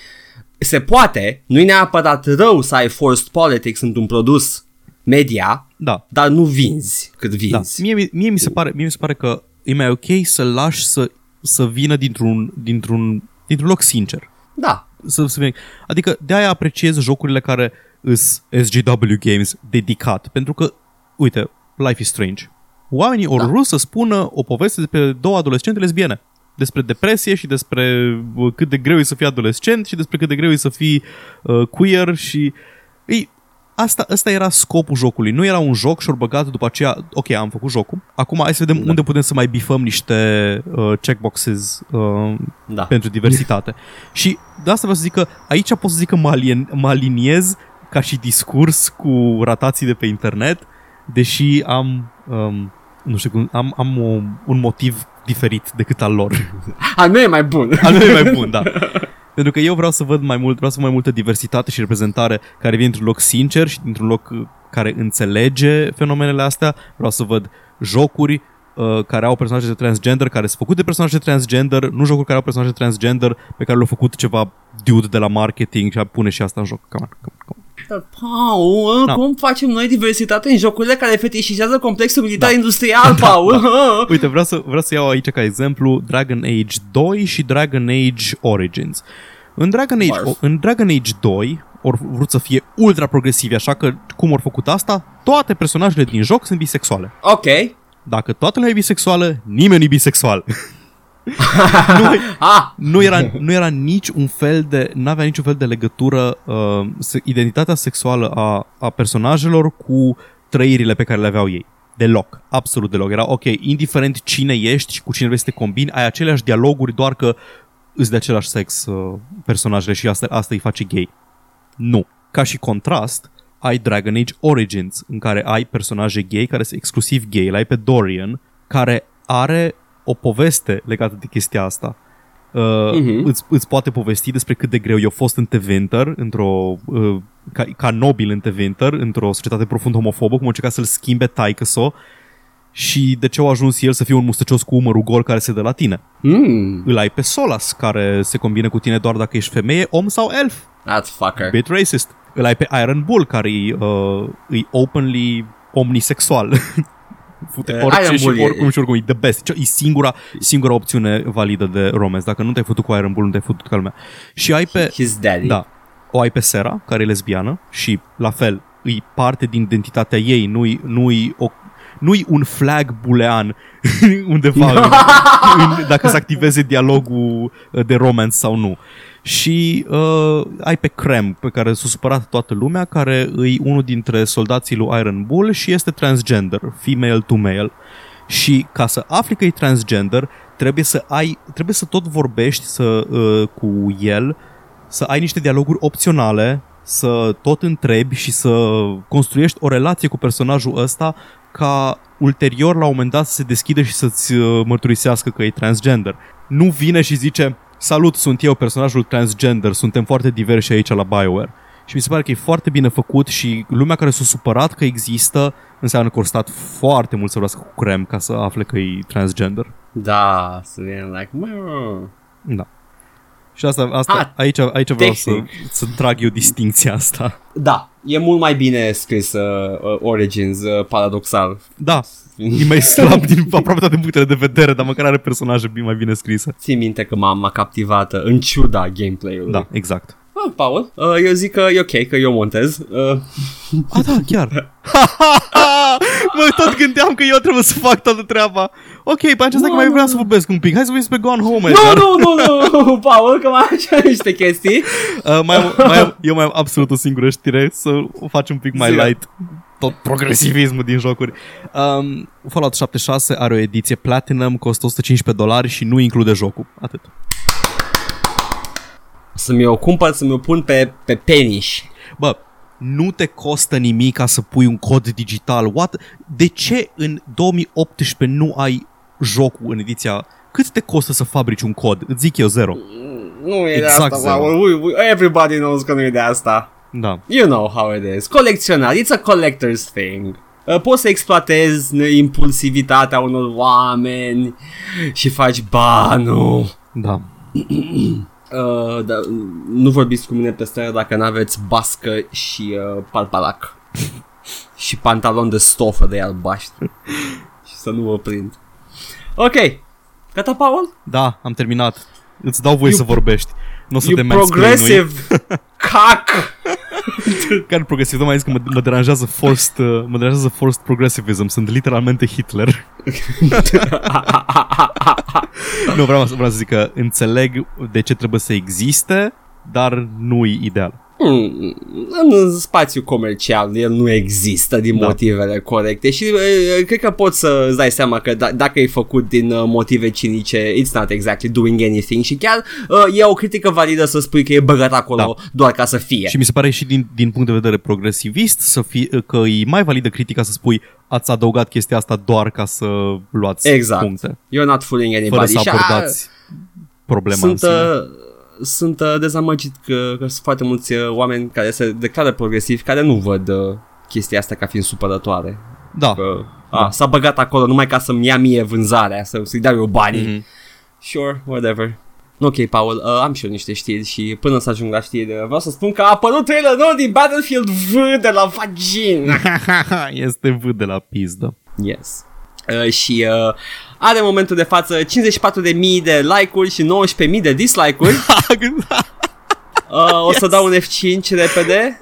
Se poate, nu e neapărat rău să ai forced politics într-un produs media, Da, dar nu vinzi cât Da. vinzi. Mie, mie, mie, mi se pare, mie mi se pare că e mai ok să-l lași să, să vină dintr-un, dintr-un, dintr-un loc sincer. Da, Să, să vină. Adică de-aia apreciez jocurile care îs SGW Games dedicat. Pentru că, uite, Life is Strange. Oamenii au Da. vrut să spună o poveste despre două adolescente lesbiene. Despre depresie și despre uh, cât de greu e să fii adolescent și despre cât de greu e să fii uh, queer și... Ei, asta, asta era scopul jocului. Nu era un joc și-au băgat după aceea, ok, am făcut jocul. Acum hai să vedem Da. unde putem să mai bifăm niște uh, checkboxes uh, da. pentru diversitate. și de asta vreau să zic că aici pot să zic că mă, alien, mă aliniez ca și discurs cu ratații de pe internet, deși am, um, nu știu cum, am, am o, un motiv diferit decât al lor. Al meu e mai bun. Al meu e mai bun, da. Pentru că eu vreau să văd mai mult, vreau să văd mai multă diversitate și reprezentare care vine într-un loc sincer și dintr-un loc uh, care înțelege fenomenele astea. Vreau să văd jocuri uh, care au personaje de transgender, care sunt făcute de personaje transgender, nu jocuri care au personaje transgender pe care le-au făcut ceva dude de la marketing și a pune și asta în joc. Come on, come on, come on. Dar, Paul, Da. cum facem noi diversitate în jocurile care fetișizează complexul militar Da. industrial, Paul? Uite, vreau să, vreau să iau aici ca exemplu Dragon Age 2 și Dragon Age Origins. În Dragon Age, Barf. în Dragon Age 2 au vrut să fie ultra progresivi, așa că cum au făcut asta? Toate personajele din joc sunt bisexuale. ok. Dacă toată lumea e bisexuală, nimeni nu e bisexual. nu, Ah, nu, era, nu era nici un fel de, nu avea niciun fel de legătură uh, se- identitatea sexuală a, a personajelor cu trăirile pe care le aveau ei. Deloc, absolut deloc. Era ok, indiferent cine ești și cu cine vrei să te combini, ai aceleași dialoguri, doar că îți de același sex uh, personajele și asta, asta îi face gay. Nu. Ca și contrast, ai Dragon Age Origins, în care ai personaje gay care sunt exclusiv gay. L-ai pe Dorian, care are o poveste legată de chestia asta. Uh, Mhm. îți, îți poate povesti despre cât de greu i-a fost în Tevinter, într-o, uh, ca, ca nobil în Tevinter, într-o societate profund homofobă, cum a încercat să-l schimbe taică și de ce a ajuns el să fie un mustăcios cu umărul gol care se dă la tine. hmm, Îl ai pe Solas, care se combine cu tine doar dacă ești femeie, om sau elf. that fucker. Bit racist. Îl ai pe Iron Bull, care e, uh, e openly omnisexual. Fute Eh, orice Iron și Bull e- oricum și oricum e the best. E singura, singura opțiune validă de romance. Dacă nu te-ai făcut cu Iron Bull, nu te-ai făcut ca lumea. Și ai pe... His daddy. Da. O ai pe Sera, care e lesbiană și, la fel, îi parte din identitatea ei, nu-i, nu-i, o, nu-i un flag bulean undeva în, în, dacă să activeze dialogul de romance sau nu. Și uh, ai pe Crem, pe care s-a supărat toată lumea, care e unul dintre soldații lui Iron Bull și este transgender, female to male. Și ca să afli că e transgender, trebuie să ai, trebuie să tot vorbești să, uh, cu el, să ai niște dialoguri opționale, să tot întrebi și să construiești o relație cu personajul ăsta ca ulterior la un moment dat să se deschide și să-ți uh, mărturisească că e transgender. Nu vine și zice, salut, sunt eu, personajul transgender, suntem foarte diversi aici la BioWare. Și mi se pare că e foarte bine făcut și lumea care s-a supărat că există înseamnă că au stat foarte mult să vorbească cu Crem ca să afle că e transgender. Da, să vină like, "Meh." Da. Și asta, asta Ah, aici, aici vreau să, tehnic. să trag eu distinția asta. Da, e mult mai bine scris uh, uh, Origins, uh, paradoxal. Da, e mai slab din aproape toate punctele de vedere, dar măcar are personaje bine mai bine scrise. Țin minte că m-a, m-a captivat uh, în ciuda gameplay-ului. Da, exact. Ah, Paul, uh, eu zic că e ok, că eu montez. Uh, A, da, chiar. mă, tot gândeam că eu trebuie să fac toată treaba. Ok, pe aceasta Nu, că mai nu, vreau nu. să vorbesc un pic. Hai să vorbim despre Gone Home, nu, Edgar. nu, nu, nu, Paul, că mai așa niște chestii. Uh, mai, am, mai am, eu mai am absolut o singură știre să o faci un pic mai Zi-o. light tot progresivismul din jocuri. Um, Fallout 76 are o ediție Platinum, costă 115 dolari și nu include jocul. Atât. Să-mi o cumpăr, să-mi o pun pe, pe peniș. Bă, nu te costă nimic ca să pui un cod digital. What? De ce în 2018 nu ai jocul în ediția... Cât te costă să fabrici un cod? Îți zic eu zero. Nu e Exact de asta, zero. Paul. We, we, everybody knows că nu e de asta. Da. You know how it is. Colecționar, it's a collector's thing. Uh, Poți să exploatezi uh, impulsivitatea unor oameni și faci banul. Da. Uh, da, nu vorbiți cu mine pe stradă dacă n-aveți bască și uh, palpalac. și pantalon de stofă de albaștri. și să nu vă prind. Ok. Gata, Paul? Da, am terminat. Îți dau voie You- să vorbești. Nu o să te You mansplain-ui. progressive cac. Care progresiv? Nu mai zis că mă, mă deranjează forced, uh, mă deranjează forced progressivism. Sunt literalmente Hitler. nu, vreau, vreau să zic că înțeleg de ce trebuie să existe, dar nu-i ideal. Mm, în spațiu comercial el nu există din Da. motivele corecte și uh, cred că poți să îți dai seama că d- dacă e făcut din uh, motive cinice it's not exactly doing anything și chiar uh, e o critică validă să spui că e băgat acolo Da. doar ca să fie. Și mi se pare și din, din punct de vedere progresivist să fie, că e mai validă critica să spui ați adăugat chestia asta doar ca să luați Exact. puncte, You're not fooling fără anybody să și a- abordați problema în sunt, sine. uh, sunt uh, dezamăgit că, că sunt foarte mulți uh, oameni care se declară progresivi care nu văd uh, chestia asta ca fiind supărătoare. Da. Că, a, s-a băgat acolo numai ca să-mi ia mie vânzarea, să, să-i dau eu banii. Mhm. Sure, whatever. Ok, Paul, uh, am și eu niște știri și până să ajung la știri uh, vreau să spun că a apărut trailer nou din Battlefield V de la vagina. este V de la pizdă. yes. Uh, și uh, are în momentul de față 54.000 de like-uri și 19.000 de dislike-uri. Uh, o să Yes. dau un F5 repede.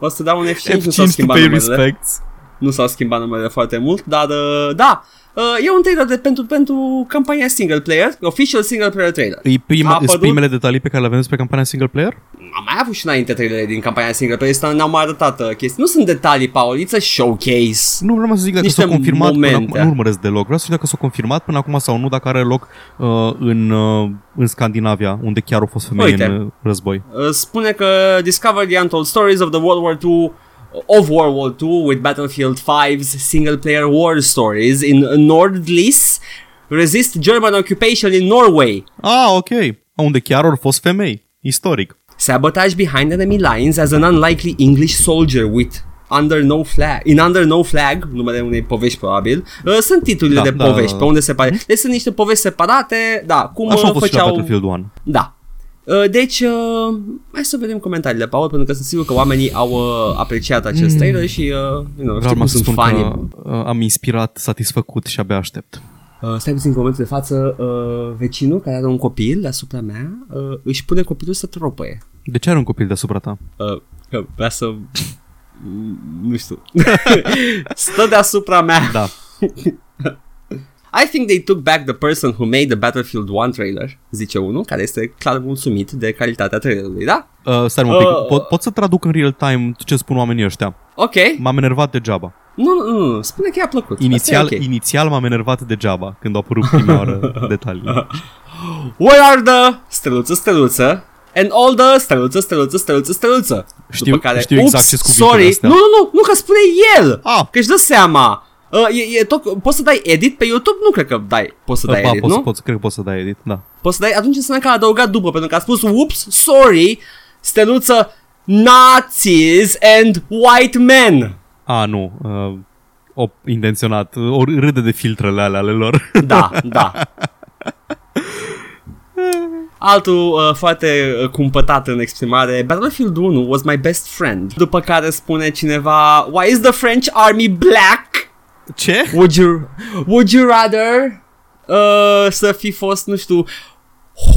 O să dau un F5, nu s-au F5 to schimbat pay numerele. respects. Nu s-au schimbat numele foarte mult, dar uh, da, uh, e un trailer de, pentru, pentru campania single player, official single player trailer. E prima, A sunt apărut- primele detalii pe care le avem despre campania single player? Am mai avut și înainte trailere din campania single player, ăsta ne-au mai arătat uh, chestii. Nu sunt detalii, Paul, it's a showcase. Nu vreau să zic dacă Niște s-a confirmat până momente. acum, nu urmăresc deloc. Vreau să știu dacă s-a confirmat până acum sau nu, dacă are loc uh, în, uh, în Scandinavia, unde chiar au fost femei Uite. în uh, război. Uh, spune că discover the untold stories of the World War II of World War II with Battlefield 5's single player war stories in Nordlis resist German occupation in Norway. Ah, ok. Unde chiar au fost femei. Istoric. Sabotage behind enemy lines as an unlikely English soldier with Under No Flag. In Under No Flag, numele unei povești probabil, uh, sunt titlurile Da, de da, povești da, pe unde se pare. Deci sunt niște povești separate, da, cum Așa uh, a fost și la făceau... Battlefield 1. Da. Uh, Deci, uh, hai să vedem comentariile, Paul, pentru că sunt sigur că oamenii au uh, apreciat acest trailer și, uh, you know, știu Vreau cum numai să sunt spun fanii. că uh, am inspirat, satisfăcut și abia aștept. Uh, stai puțin, în momentul de față, uh, vecinul care are un copil deasupra mea, uh, își pune copilul să tropăie. De ce are un copil deasupra ta? Uh, că vrea să... Mm, nu știu. Stă deasupra mea. Da. I think they took back the person who made the Battlefield 1 trailer, zice unul, care este clar mulțumit de calitatea trailerului, da? Uh, stai un pic, Uh. pot, pot să traduc în real time ce spun oamenii ăștia. Ok. M-am enervat degeaba. Nu, nu, nu, nu. spune că i-a plăcut. Asta Inițial, e ok. inițial m-am enervat degeaba când au apărut prima oară detalii. Where are the steluță, steluță and all the steluță, steluță, steluță, steluță. Știu- După care, știu exact "Oops, ce-s cuvintele sorry. astea." Nu, nu, nu, nu, că spune el. Ah. Că își dă seama. Uh, e, e tot, poți să dai edit pe YouTube? Nu cred că dai, poți să dai ba, edit, poți, nu? poți, cred că poți să dai edit, da. Poți să dai, atunci înseamnă că a adăugat după, pentru că a spus, whoops, sorry, steluță, Nazis and white men. A, nu. Uh, o, intenționat. O râde de filtrele alea ale lor. Da, da. Altul uh, foarte uh, cumpătat în exprimare Battlefield 1 was my best friend După care spune cineva Why is the French army black? Ce? Would you, would you rather uh, Să fi fost, nu știu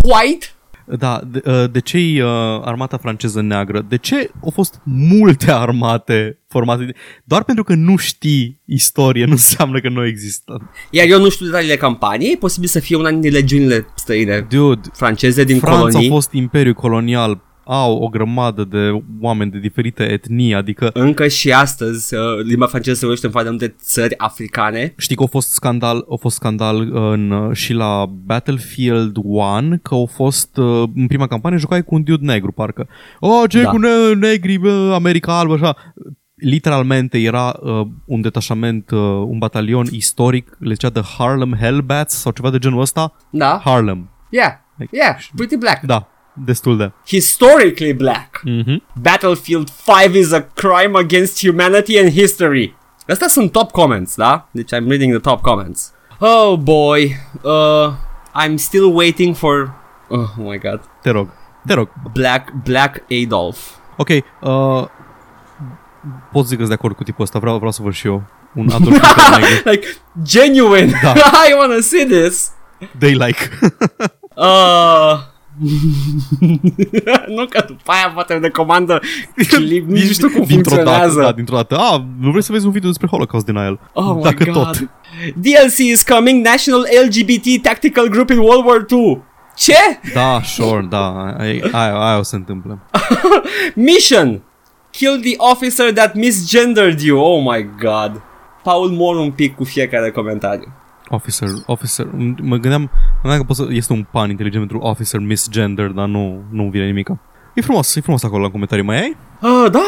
White? Da, de, uh, de ce e uh, armata franceză neagră? De ce au fost multe armate formate? Doar pentru că nu știi istorie nu înseamnă că nu există. Iar eu nu știu detaliile campaniei, e posibil să fie una din legiunile străine Dude, franceze din Franța colonii. a fost imperiu colonial, au o grămadă de oameni de diferite etnii, adică Încă și astăzi, uh, limba franceză se vorbește în foarte multe țări africane. Știi că a fost scandal, a fost scandal în, uh, și la Battlefield 1 că au fost uh, în prima campanie jucai cu un dude negru parcă. Oh, ce Da. cu ne- negri, bă, America albă, așa. Literalmente era uh, un detașament, uh, un batalion istoric, le zicea The Harlem Hellbats sau ceva de genul ăsta. Da? Harlem. Yeah. Yeah, pretty black. Da, destul de. Historically black. Mm-hmm. Battlefield 5 is a crime against humanity and history. Astea sunt top comments, da? Deci I'm reading the top comments. Oh boy. Uh, I'm still waiting for... Oh my god. Te rog, te rog. Black, Black Adolf. Ok, uh, pot zic că de acord cu tipul ăsta, vreau, vreau să văd și eu un Adolf like, genuine. Da. I wanna see this. They like. Uh... nu că după aia poate ne comandă clip, nici nu știu cum dintr-o funcționează. dată, da, dintr-o dată. Ah, nu vrei să vezi un video despre Holocaust denial? Oh my Dacă god. tot. DLC is coming National LGBT Tactical Group in World War II. Ce? Da, sure, da, aia, aia, aia o să se întâmple. Mission. Kill the officer that misgendered you. Oh my god. Paul mor un pic cu fiecare comentariu. Officer, officer, mă gândeam, mă gândeam că pot să, este un pan inteligent pentru officer misgender, dar nu, nu vine nimic. E frumos, e frumos acolo la comentarii, mai ai? Ah, da,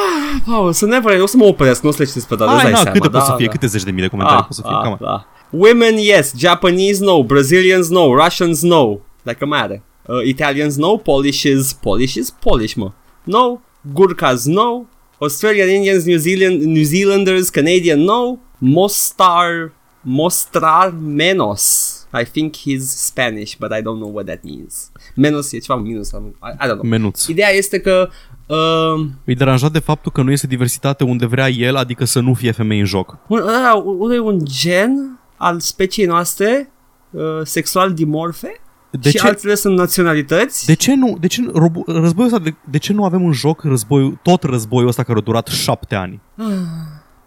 Paul, să never, o să mă opresc, nu o să le citesc pe toate, îți Ai, dai na, seama, câte da, pot să fie, da. câte zeci de mii de comentarii Ah, pot să fie, ah, cam. da. Women, yes. Japanese, no. Brazilians, no. Russians, no. Like a mare. Uh, Italians, no. Polish is... Polish is Polish, mă. No. Gurkhas, no. Australian Indians, New Zealand, New Zealanders, Canadian, no. Mostar... Mostrar Menos. I think he's Spanish, but I don't know what that means. Menos e ceva minus. I, I don't know. Menuț. Ideea este că... Uh, E deranjat de faptul că nu este diversitate unde vrea el, adică să nu fie femei în joc. un, ăla, unul e un gen al speciei noastre uh, sexual dimorfe De și ce, altele sunt naționalități. de ce nu, de ce, nu- robo, războiul ăsta, de, de ce nu avem în joc războiul, tot războiul ăsta care a durat șapte ani?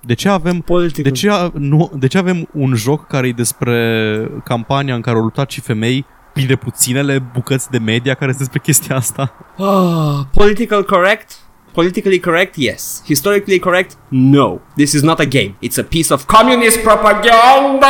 De ce avem Politic. De ce, a- nu, de ce avem un joc care e despre campania în care au luptat și femei printre puținele bucăți de media care sunt despre chestia asta? Ah, political correct? Politically correct? Yes. Historically correct? No. This is not a game. It's a piece of communist propaganda!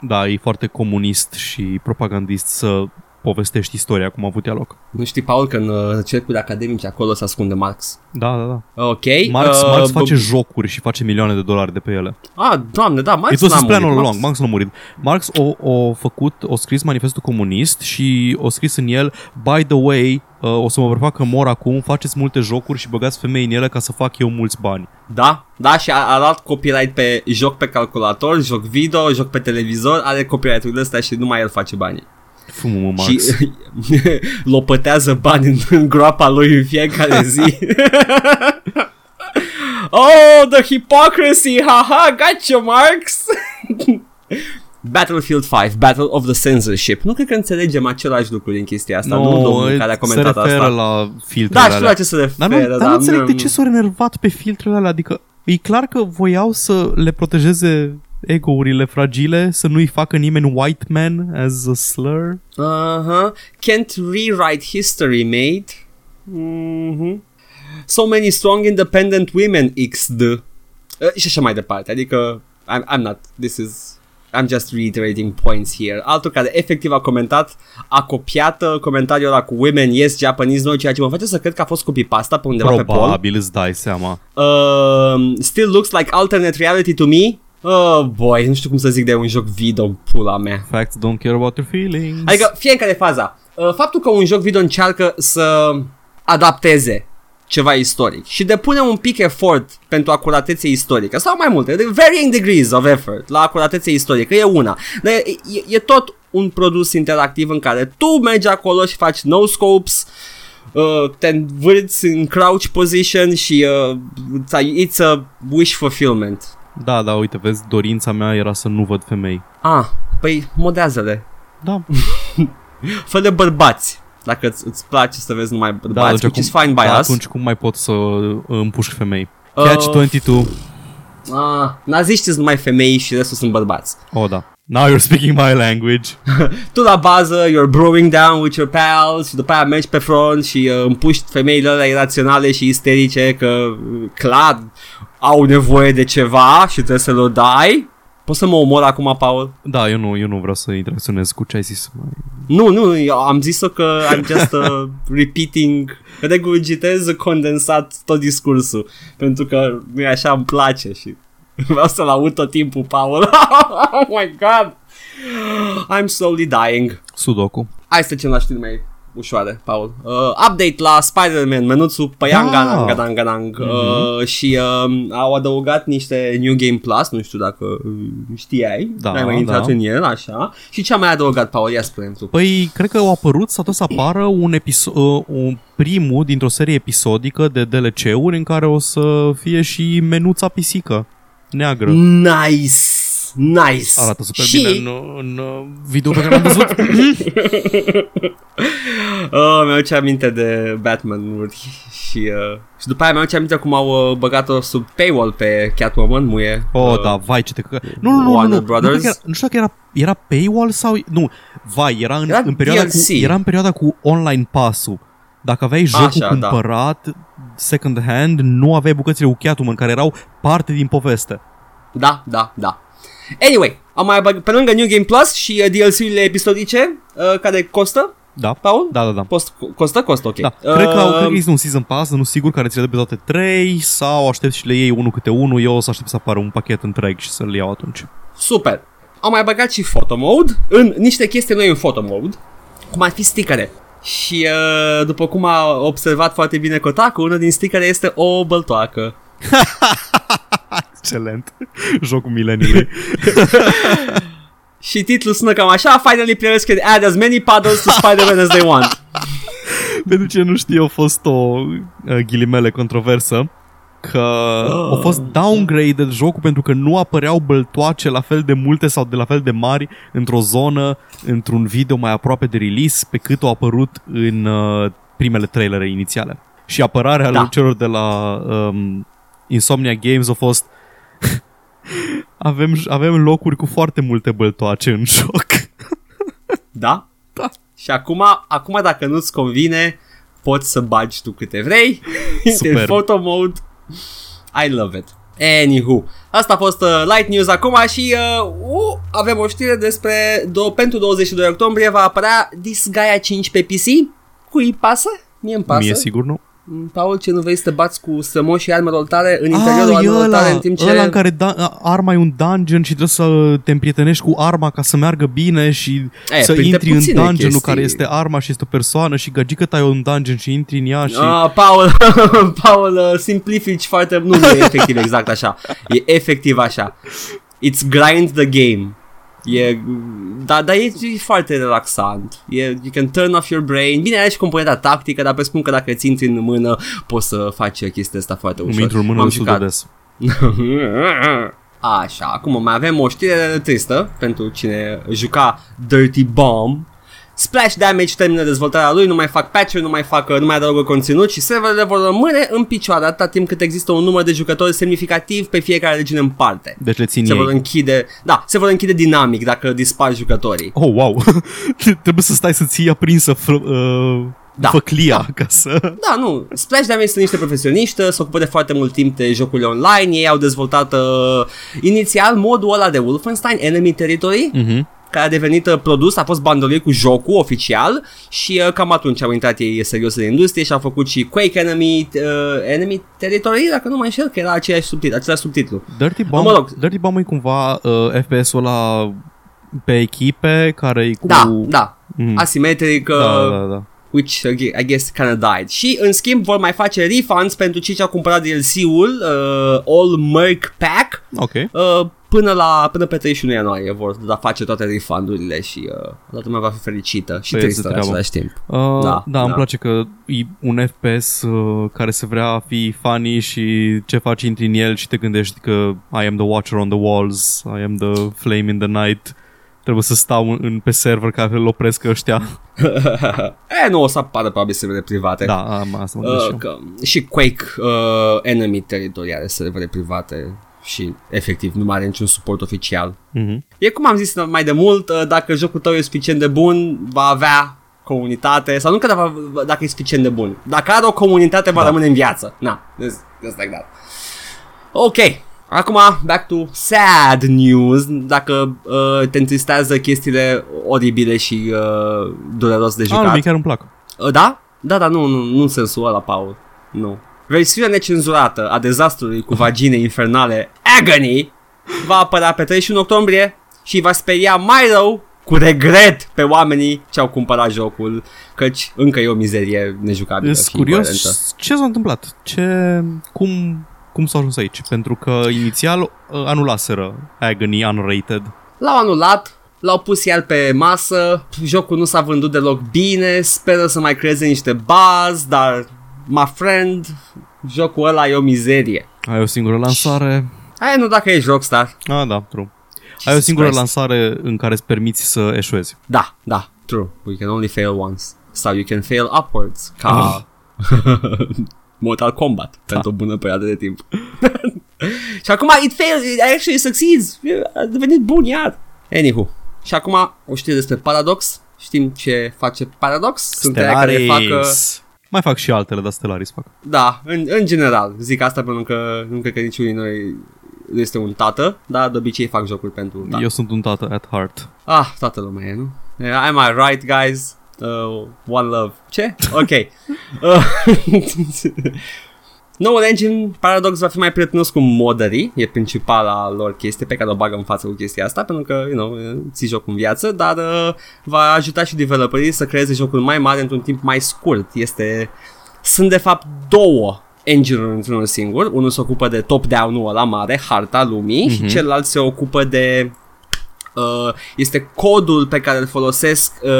Da, e foarte comunist și propagandist să povestești istoria cum a avut ea loc. Nu știi, Paul, că în uh, cercurile academice acolo se ascunde Marx. Da, da, da. Ok. Marx, uh, Marx b- face jocuri și face milioane de dolari de pe ele. Ah, doamne, da, Marx It was n-a his plan all murit. along. Marx nu a murit. Marx o, o făcut, o scris manifestul comunist și o scris în el, by the way, uh, o să mă prefac că mor acum, faceți multe jocuri și băgați femei în ele ca să fac eu mulți bani. Da, da, și a, a luat copyright pe joc pe calculator, joc video, joc pe televizor, are copyright-urile astea și numai el face banii. Fumă mă, Marx. Și lopătează bani în, în groapa lui în fiecare zi. oh, the hypocrisy, haha, got you, Marx! Battlefield 5, Battle of the Censorship. Nu cred că înțelegem același lucru din chestia asta, nu domnul care a comentat se referă asta. la filtrele Da, știu la alea. ce se Dar nu, referă, dar da, nu înțeleg de nu- ce s-au enervat pe filtrele alea, adică e clar că voiau să le protejeze ego-urile fragile, să nu-i facă nimeni white man as a slur. Uh-huh. Can't rewrite history, mate. Mm-hmm. So many strong independent women XD. Uh, și așa mai departe. Adică, I'm, I'm not, this is, I'm just reiterating points here. Altul care efectiv a comentat, a copiat uh, comentariul ăla cu women, yes, Japanese, no, ceea ce mă face să cred că a fost copy-pasta pe undeva pe pol. Probabil îți dai seama. Uh, still looks like alternate reality to me. Oh boy, nu știu cum să zic de un joc video, pula mea. Facts don't care about your feelings. Adică fiecare faza. Uh, Faptul că un joc video încearcă să adapteze ceva istoric și depune un pic efort pentru acuratețe istorică sau mai multe, de varying degrees of effort la acuratețe istorică e una, dar e, e, e tot un produs interactiv în care tu mergi acolo și faci no scopes, uh, te învârți în crouch position și uh, it's a- it's a wish fulfillment. Da, da, uite, vezi, dorința mea era să nu văd femei. Ah, păi modează-le. Da, Fă de bărbați. Dacă îți, îți place să vezi numai Da, bărbați, atunci which is cum- fine by da, us. atunci cum mai pot să împușc femei? Uh, Catch 22. Ah, naziștii sunt numai femei și restul sunt bărbați. Oh, da. Now you're speaking my language. Tu la bază, you're brewing down with your pals și după aia mergi pe front și uh, împuști femeile alea iraționale și isterice că uh, clar au nevoie de ceva și trebuie să le dai. Poți să mă omor acum, Paul? Da, eu nu, eu nu vreau să interacționez cu ce ai zis. Nu, nu, eu am zis-o că I'm just uh, repeating, regurgitez condensat tot discursul, pentru că mi așa îmi place și vreau să-l aud tot timpul, Paul. oh my god! I'm slowly dying. Sudoku. Hai să trecem la știri mai ușoare, Paul. Uh, update la Spider-Man, menuțul Păianganang, Da. ganang, ganang, uh, și uh, au adăugat niște New Game Plus, nu știu dacă uh, știai, Da, ai mai intrat da. în el, așa. Și ce a mai adăugat, Paul? Ia spune tu. Păi, cred că au apărut sau tot să apară un episod, uh, un primul dintr-o serie episodică de DLC-uri în care o să fie și menuța pisică neagră. Nice! Nice! Arată super și... bine în, în uh, video pe care l-am văzut. Oh, mi-au ce aminte de Batman-uri și, uh, și după aia mi-au ce aminte cum au uh, băgat-o sub paywall pe Catwoman, muie. Oh, Uh, da, vai ce te căcă. Nu, nu, nu, nu, Warner nu. Brothers? Nu, cred că era, nu știu dacă era, era paywall sau... Nu, vai, era în, Era în perioada cu, DLC. era în perioada cu online pass-ul. Dacă aveai jocul Așa, da. cumpărat second hand, nu aveai bucățile cu Catwoman care erau parte din poveste. Da, da, da. Anyway, am mai bag- pe lângă New Game Plus și uh, DLC-urile episodice, uh, care costă, Da? Paul? Da, da, da. Post, costă, costă, ok. Da, cred, că, au- cred că Uh, există un season pass, nu sigur, care ți le dă pe toate trei sau aștept și le iei unul câte unul, eu o să aștept să apară un pachet întreg și să-l iau atunci. Super. Am mai băgat și photo mode în niște chestii noi în photo mode, cum ar fi stickere. Și uh, după cum a observat foarte bine Kotaku, una din stickere este o băltoacă. Excelent. Jocul mileniului. Și titlul sună cam așa, Finally players can add as many paddles to Spider-Man as they want. Pentru ce nu știu, a fost o uh, ghilimele controversă că a fost downgraded jocul pentru că nu apăreau băltoace la fel de multe sau de la fel de mari într-o zonă, într-un video mai aproape de release, pe cât au apărut în uh, primele trailere inițiale. Și apărarea Da. da. celor de la um, Insomnia Games a fost avem, avem locuri cu foarte multe băltoace în joc. Da? Da. Și acum, acum dacă nu-ți convine, poți să bagi tu câte vrei. Super. în photo mode. I love it. Anywho, asta a fost uh, Light News acum și uh, uh, avem o știre despre do- pentru 22 octombrie va apărea Disgaea 5 pe PC. Cui pasă? Mie îmi pasă. Mie sigur nu. Mm, Paul, ce nu vrei să te bați cu strămoși și armelor tale în interiorul Ah, e armelor ăla, tale în timp ce... ăla în care da, arma e un dungeon și trebuie să te împrietenești cu arma ca să meargă bine și E, să printre intri în puține dungeonul chestii. care este arma și este o persoană și gagică ta e un dungeon și intri în ea și... Ah, Paul, Paul, uh, simplifici foarte... Nu, nu e efectiv exact așa. E efectiv așa. It's grind the game. E, da, dar e, e foarte relaxant. E, you can turn off your brain. Bine, are și componenta tactică, dar presupun că dacă ți intri în mână, poți să faci chestia asta foarte ușor. Îmi intru în mână M-am destul de jucat. des. Așa, acum mai avem o știre tristă pentru cine juca Dirty Bomb. Splash Damage termină dezvoltarea lui, nu mai fac patch nu mai fac, nu mai adaugă conținut și serverele vor rămâne în picioare atâta timp cât există un număr de jucători semnificativ pe fiecare regiune în parte. Deci le țin Se vor ei. închide, da, se vor închide dinamic dacă dispar jucătorii. Oh, wow! Trebuie să stai să ții aprinsă fr- uh, Da. făclia ca să... Da, nu, Splash Damage sunt niște profesioniști, se ocupă de foarte mult timp de jocurile online, ei au dezvoltat uh, inițial modul ăla de Wolfenstein, Enemy Territory, Mhm. Care a devenit uh, produs, a fost bandolier cu jocul oficial și uh, cam atunci au intrat ei serios în industrie și au făcut și Quake Enemy, uh, Enemy Territory, dacă nu mă înșel, că era aceeași subtitlu, același subtitlu. Dirty Bomb, Mă rog. Dirty Bomb e cumva uh, FPS-ul ăla pe echipe care e cu... Da, da, Mm. asimetric, uh, da, da, da. Which uh, I guess kind of died. Și în schimb vor mai face refunds pentru cei ce au cumpărat DLC-ul uh, All Merc Pack Ok. uh, până la până pe 31 ianuarie vor da face toate refundurile și uh, toată lumea va fi fericită și Păi, tristă este în treaba. același timp. Uh, Da, da, da, îmi da. place că e un FPS uh, care se vrea a fi funny și ce faci intri în el și te gândești că I am the watcher on the walls, I am the flame in the night Trebuie să stau în, în pe server ca să-l opresc ăștia. e, nu o să apară probabil servere private. Da, am, asta mă uh, că, și Quake uh, Enemy teritoriale servere private și efectiv nu mai are niciun suport oficial. Mm-hmm. E cum am zis mai de mult, uh, dacă jocul tău e suficient de bun, va avea comunitate, sau nu că dacă, dacă e suficient de bun. Dacă are o comunitate, va da. rămâne în viață. Na, just like that. Ok, acum back to sad news. Dacă uh, te întristează chestiile oribile și uh, dureros de jucat. Ah, chiar îmi plac. Uh, da? Da, da, nu, nu, nu în sensul ăla, Paul. Nu. Versiunea necenzurată a dezastrului cu vagine infernale Agony va apărea pe 31 octombrie și va speria mai rău cu regret pe oamenii ce au cumpărat jocul, căci încă e o mizerie nejucabilă. Sunt curios coerentă. ce s-a întâmplat, ce, cum, cum s-a ajuns aici, pentru că inițial uh, anulaseră Agony Unrated. L-au anulat, l-au pus iar pe masă, jocul nu s-a vândut deloc bine, speră să mai creeze niște buzz, dar, my friend, jocul ăla e o mizerie. Ai o singură lansare. Aia nu dacă ești Rockstar. Ah, da, true. Jesus Ai o singură Christ. lansare în care îți permiți să eșuezi. Da, da, true. We can only fail once. Sau you can fail upwards, ca oh. Mortal Kombat, da. pentru o bună perioadă de timp. și acum it fails, it actually succeeds. A devenit bun iar. Anywho. Și acum o știe despre Paradox. Știm ce face Paradox. Sunt care fac... Mai fac și altele, dar Stellaris fac. Da, în, în general. Zic asta pentru că nu cred că niciunul noi este un tată, dar de obicei fac jocuri pentru tată. Eu sunt un tată at heart. Ah, toată lumea e, nu? Am I right, guys? Uh, one love. Ce? Ok. uh, Noul engine, Paradox, va fi mai prietenos cu modderii, e principala lor chestie pe care o bagă în față cu chestia asta, pentru că, you know, ții jocul în viață, dar uh, va ajuta și developerii să creeze jocul mai mare într-un timp mai scurt. Este... Sunt, de fapt, două engine într-unul singur. Unul se ocupă de top-down-ul ăla mare, harta lumii, uh-huh. și mhm. celălalt se ocupă de uh, este codul pe care îl folosesc uh,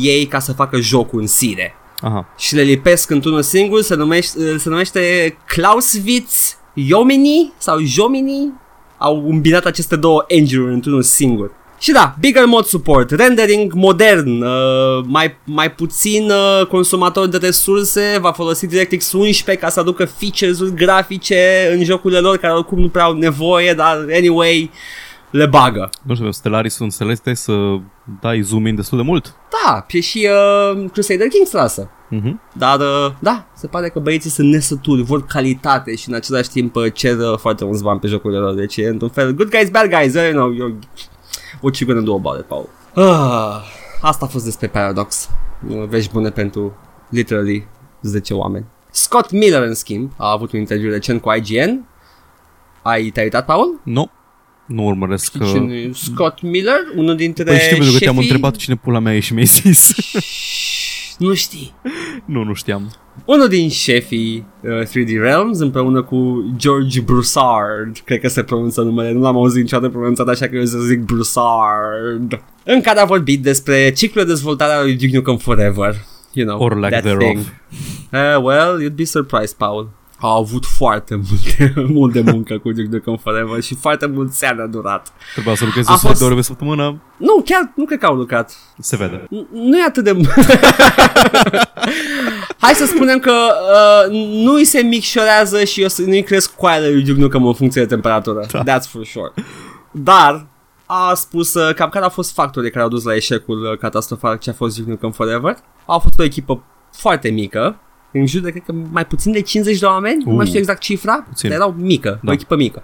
ei ca să facă jocul în sine. Aha. Și le lipesc într-unul singur, se numește, uh, se numește Clausewitz Iomini sau Jomini. Au îmbinat aceste două engine într-unul singur. Și da, bigger mod support, rendering modern, uh, mai, mai puțin uh, consumator de resurse, va folosi DirectX 11 ca să aducă features-uri grafice în jocurile lor care oricum nu prea au nevoie, dar anyway le bagă. Nu știu, Stellaris sunt celeste să dai zoom in destul de mult. Da, e și uh, Crusader Kings lasă. Uh-huh. Dar, uh, da, se pare că băieții sunt nesături, vor calitate și în același timp uh, cer uh, foarte mulți bani pe jocurile lor. Deci e într-un fel, good guys, bad guys, you know, you're What you gonna do about it, Paul? Ah, asta a fost despre Paradox. Vești bune pentru literally 10 oameni. Scott Miller, în schimb, a avut un interviu recent cu IGN. Ai te uitat, Paul? Nu. Nu urmăresc Știi că... cine Scott Miller, unul dintre păi știu, pentru că te-am întrebat cine pula mea e și mi-ai zis. nu știi. Nu, nu știam. Unul din șefii uh, 3D Realms împreună cu George Broussard, cred că se pronunță numele, nu l-am auzit niciodată pronunțat așa că eu să zic Broussard, în care a vorbit despre ciclul de dezvoltare al lui Duke Nukem Forever. You know, Or lack that thereof. thing. Uh, well, you'd be surprised, Paul au avut foarte multe, multe muncă cu Duke Nukem Forever și foarte mult seara a durat. Trebuia să lucrezi 100 fost... de ore pe săptămână? Nu, chiar nu cred că au lucrat. Se vede. Nu e atât de... Hai să spunem că uh, nu îi se micșorează și eu să nu-i cresc coaiele lui Duke Nukem în funcție de temperatură. Da. That's for sure. Dar a spus uh, cam care au fost factorii care au dus la eșecul uh, catastrofal ce a fost Duke Nukem Forever. A fost o echipă foarte mică în jur de, cred că, mai puțin de 50 de oameni, uh, nu mai știu exact cifra, puțin. dar erau mică, da. o echipă mică.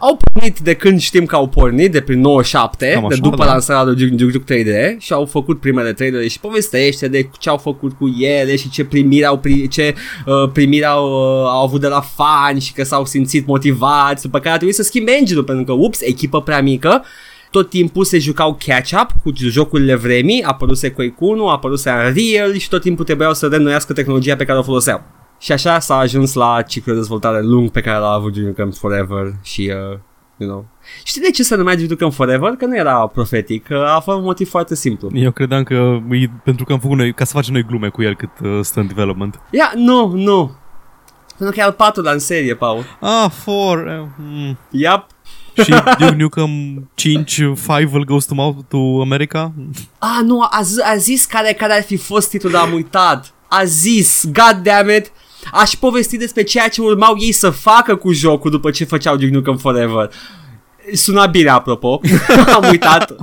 Au pornit de când știm că au pornit, de prin 97, Cam de așa, după da. lansarea lui Duke Duke 3D și au făcut primele trailere și povestește de ce au făcut cu ele și ce primiri au, ce, uh, primiri au, uh, au avut de la fani și că s-au simțit motivați, după care a trebuit să schimbe engine pentru că, ups, echipă prea mică tot timpul se jucau catch-up cu jocurile vremii, apăruse Quake 1, apăruse Unreal și tot timpul trebuiau să reînnoiască tehnologia pe care o foloseau. Și așa s-a ajuns la ciclul de dezvoltare lung pe care l-a avut Duke Nukem Forever și, uh, you know. Știi de ce se numea Duke Nukem Forever? Că nu era profetic, a fost un motiv foarte simplu. Eu credeam că e pentru că am făcut noi, ca să facem noi glume cu el cât uh, stă în development. Ia, yeah, nu, nu. Pentru că e al patrulea în serie, Paul. Ah, for... Uh, mm. Yep. Și Duke Nukem 5 Five Goes to, Mouth to America? Ah, nu, a, zi, a zis care, care ar fi fost titlul, dar am uitat. A zis, god damn it, aș povesti despre ceea ce urmau ei să facă cu jocul după ce făceau Duke Nukem Forever. Suna bine, apropo. Am uitat.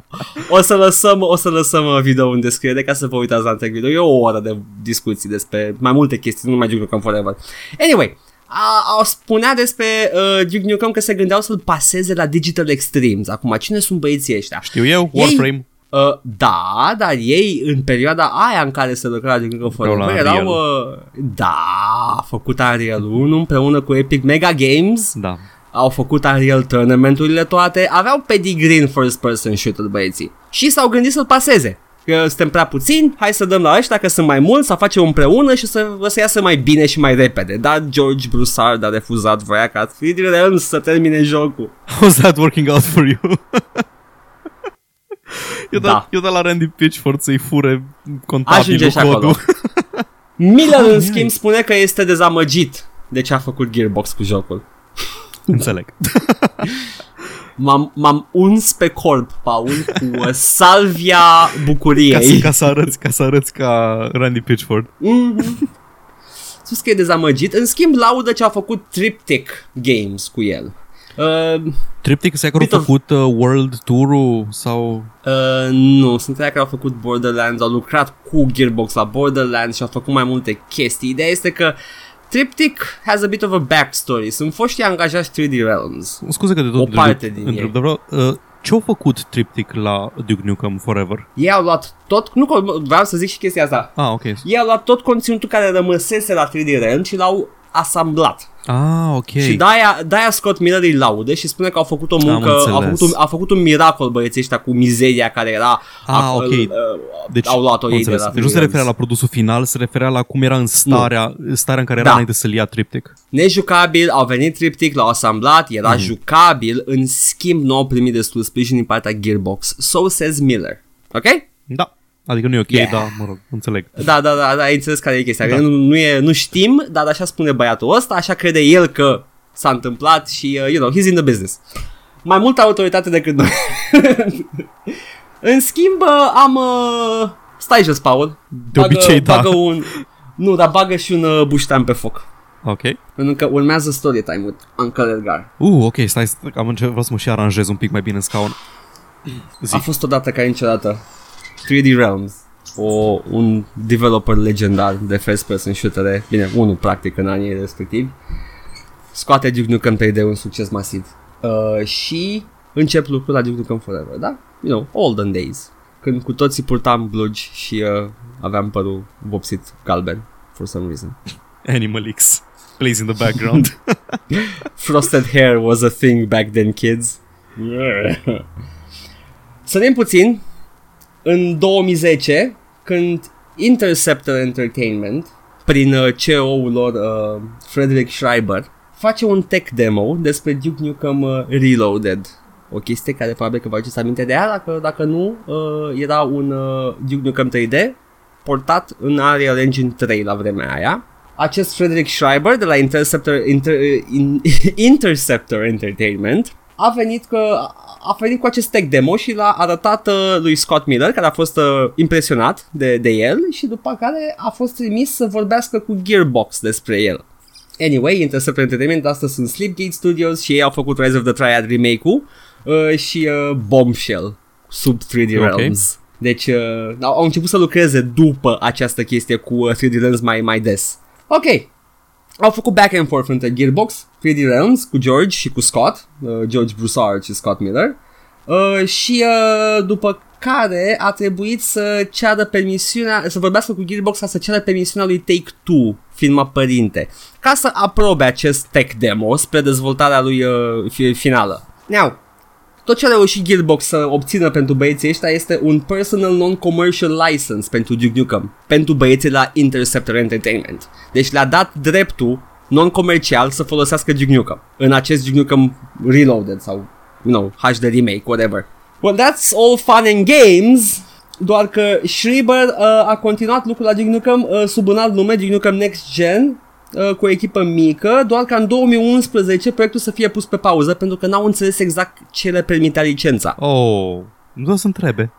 O să lăsăm, o să lăsăm video în descriere ca să vă uitați la întreg video. E o oră de discuții despre mai multe chestii, nu numai Duke Nukem Forever. Anyway, a, a spunea despre uh, Duke Nukem că se gândeau să-l paseze la Digital Extremes. Acum, cine sunt băieții ăștia? Știu eu, Warframe. Ei, Uh, da, dar ei în perioada aia în care se lucra Duke Nukem Forever erau, uh, da, a făcut Unreal 1 împreună cu Epic Mega Games. Da au făcut Unreal Tournament-urile toate, aveau pedigree în first person shooter băieții și s-au gândit să-l paseze. Că suntem prea puțini, hai să dăm la ăștia că sunt mai mulți, să facem împreună și să, să iasă mai bine și mai repede. Dar George Broussard a refuzat, voia ca 3D Realms să termine jocul. How's that working out for you? eu, da. da. eu da la Randy Pitchford să-i fure contabilul codul. Miller, oh, în schimb, spune că este dezamăgit de ce a făcut Gearbox cu jocul. Înțeleg. M-am, m-am uns pe corp, Paul, cu uh, salvia bucuriei. Ca să, ca să, arăți, ca să arăți ca Randy Pitchford. Mm-hmm. Spus că e dezamăgit. În schimb, laudă ce a făcut Triptych Games cu el. Uh, Triptych se că au făcut uh, World Tour-ul sau... Uh, nu, sunt că au făcut Borderlands, au lucrat cu Gearbox la Borderlands și au făcut mai multe chestii. Ideea este că uh, Triptych has a bit of a backstory. Sunt foști angajați 3D Realms. Scuze că de tot o parte din ei. Vreau, uh, ce-au făcut Triptych la Duke Nukem Forever? Ei au luat tot, nu vreau să zic și chestia asta. Ah, ok. Ei au luat tot conținutul care rămăsese la 3D Realms și l-au asamblat. Ah, ok. Și de-aia, de-aia Scott Miller îi laude și spune că au făcut o muncă, au făcut un, au făcut un miracol băieții ăștia cu mizeria care era, ah, a, ok. Uh, deci, au luat-o ei de la Deci nu se referea la produsul final, se referea la cum era în starea, nu. starea în care era da. înainte să-l ia Triptych. Nejucabil, au venit Triptych, l-au asamblat, era mm. jucabil, în schimb nu au primit destul sprijin din partea Gearbox. So says Miller. Ok? Da. Adică nu e ok, yeah. dar mă rog, înțeleg. Da, da, da, da ai înțeles care e chestia. Da. Nu, nu, e, nu știm, dar așa spune băiatul ăsta, așa crede el că s-a întâmplat și, uh, you know, he's in the business. Mai multă autoritate decât noi. în schimb, uh, am... Uh, stai jos, Paul. De bagă, obicei, da. Bagă un, nu, dar bagă și un uh, buștean pe foc. Ok. Pentru că urmează story time with Uncle Edgar. Uh, ok, stai, am început să mă și aranjez un pic mai bine în scaun. Zi. A fost odată ca niciodată. 3D Realms, o, un developer legendar de first person shooter, bine, unul practic în anii respectivi, scoate Duke Nukem 3D un succes masiv. Uh, și încep lucrul la Duke Nukem Forever, da? You know, olden days. Când cu toții purtam blugi și uh, aveam părul vopsit galben, for some reason. Animal X plays in the background. Frosted hair was a thing back then, kids. Sărim puțin în 2010, când Interceptor Entertainment, prin uh, CEO-ul lor uh, Frederick Schreiber, face un tech demo despre Duke Nukem uh, Reloaded. O chestie care probabil că vă aduceți aminte de ea, dacă, dacă nu, uh, era un uh, Duke Nukem 3D portat în Unreal Engine 3 la vremea aia. Acest Frederick Schreiber de la Interceptor, Inter, uh, in, Interceptor Entertainment a venit că a venit cu acest tech demo și l-a arătat uh, lui Scott Miller, care a fost uh, impresionat de, de el și după care a fost trimis să vorbească cu Gearbox despre el. Anyway, Intercept Entertainment, astăzi sunt Sleepgate Studios și ei au făcut Rise of the Triad remake-ul uh, și uh, Bombshell sub 3D okay. Realms. Deci uh, au început să lucreze după această chestie cu uh, 3D Realms mai, mai des. Ok, au făcut back and forth între Gearbox, 3D Realms cu George și cu Scott, uh, George Broussard și Scott Miller. Uh, și uh, după care a trebuit să ceară permisiunea, să vorbească cu Gearbox ca să ceară permisiunea lui Take-Two, firma părinte, ca să aprobe acest tech demo spre dezvoltarea lui uh, finală. Now, tot ce a reușit Gearbox să obțină pentru băieții ăștia este un personal non-commercial license pentru Duke Nukem, pentru băieții la Interceptor Entertainment. Deci le-a dat dreptul non-comercial să folosească Duke Nukem în acest Duke Nukem Reloaded sau, you know, HD remake, whatever. Well, that's all fun and games, doar că Schreiber uh, a continuat lucrul la Duke Nukem uh, sub un alt nume, Duke Nukem Next Gen, uh, cu o echipă mică, doar ca în 2011 proiectul să fie pus pe pauză pentru că n-au înțeles exact ce le permitea licența. Oh, nu doar să întrebe.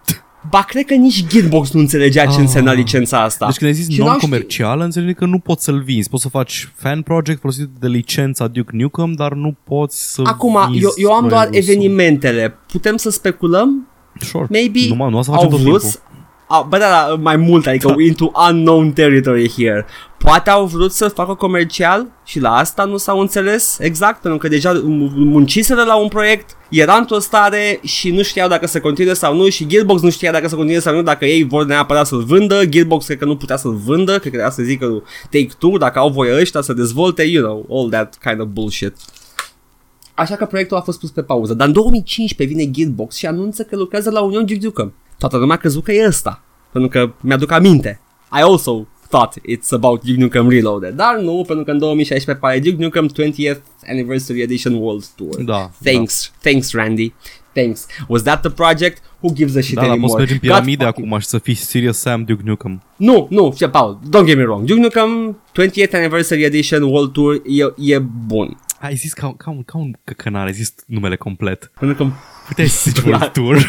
Ba, cred că nici Gearbox nu înțelegea ce Ah. însemna licența asta. Deci când ai zis Și n-au non-comercial, înțelegi că nu poți să-l vinzi. Poți să faci fan project folosit de licența Duke Nukem, dar nu poți să Acum, vinzi eu, eu am doar produsul. evenimentele. Putem să speculăm? Sure. Maybe Nu, mă, nu o să au facem tot vrut timpul. a, bă, da, da, mai mult, adică Da. into unknown territory here. Poate au vrut să facă comercial și la asta nu s-au înțeles exact, pentru că deja m- munciseră la un proiect, era într-o stare și nu știau dacă să continue sau nu și Gearbox nu știa dacă să continue sau nu, dacă ei vor neapărat să-l vândă, Gearbox cred că nu putea să-l vândă, cred că trebuia să zică Take-Two, dacă au voie ăștia să dezvolte, you know, all that kind of bullshit. Așa că proiectul a fost pus pe pauză. Dar în 2015 vine Gearbox și anunță că lucrează la Union Duke Toată lumea a crezut că e ăsta. Pentru că mi-aduc aminte. I also thought it's about Duke Nukem Reloaded. Dar nu, pentru că în 2016 apare Duke Nukem 20th Anniversary Edition World Tour. Da, Thanks, thanks Randy. Thanks. Was that the project? Who gives a shit Da, dar anymore? poți să mergi în God piramide fucking- acum și să fii Serious Sam Duke Nukem. Nu, nu, fie, Paul, don't get me wrong. Duke Nukem 20th Anniversary Edition World Tour e, e bun. Ai zis ca, ca, un, ca un căcănar, ai zis numele complet. Pentru că Puteai să zici World Tour.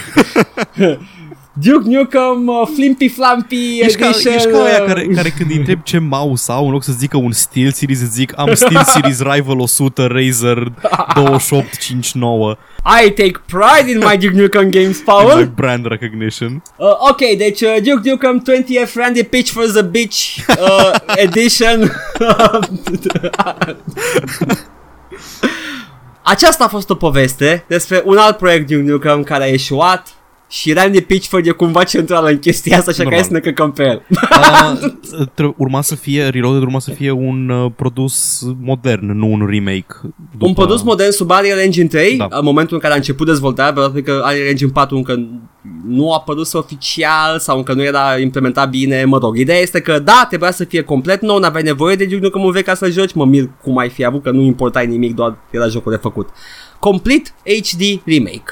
Duke Nukem uh, Flimpy Flampy Ești ca, Edition ești ca aia uh, care, care când îi întreb ce mouse au, în loc să zică un Steel Series, îți zic am Steel Series Rival 100 Razer 2859 I take pride in my Duke Nukem games, my Paul. brand recognition. Uh, ok, deci uh, Duke Nukem 20th Randy Pitch for the Bitch uh, Edition. Aceasta a fost o poveste despre un alt proiect Duke Nukem care a eșuat și Randy Pitchford e cumva central în chestia asta, așa că Normal. hai să ne căcăm pe el. Uh, tre- urma să fie, Reloaded urma să fie un uh, produs modern, nu un remake. După... Un produs modern sub Unreal Engine 3, Da. în momentul în care a început dezvoltarea, pentru că Unreal Engine 4 încă nu a apărut oficial sau încă nu era implementat bine, mă rog. Ideea este că da, trebuia să fie complet nou, n-aveai nevoie de Duke Nukem vechi ca să joci, mă mir cum ai fi avut că nu importai nimic, doar era jocul de făcut. Complete HD Remake.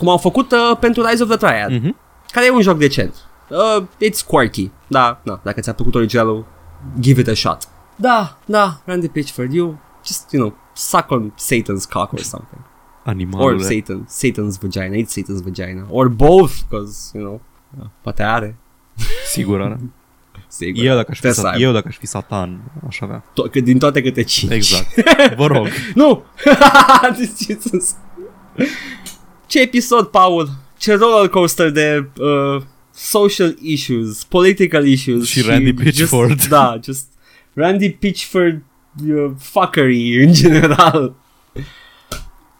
Cum au făcut uh, pentru Rise of the Triad, Mhm. care e un joc decent. Uh, it's quirky, da, na, dacă ți-a plăcut originalul, give it a shot. Da, da, Randy Pitchford, you just, you know, suck on Satan's cock or something. Or Animalule. Satan, Satan's vagina, it's Satan's vagina. Or both, because, you know, poate are. Sigur are. Sigur. Eu dacă, aș fi, Trebuie să sat- aibă. eu dacă aș fi satan, aș avea. To- că din toate câte cinci. Exact. Vă rog. nu! Jesus. Ce episod, Paul? Ce roller coaster de uh, social issues, political issues Și Randy Pitchford. Just, da, just Randy Pitchford uh, fuckery în general.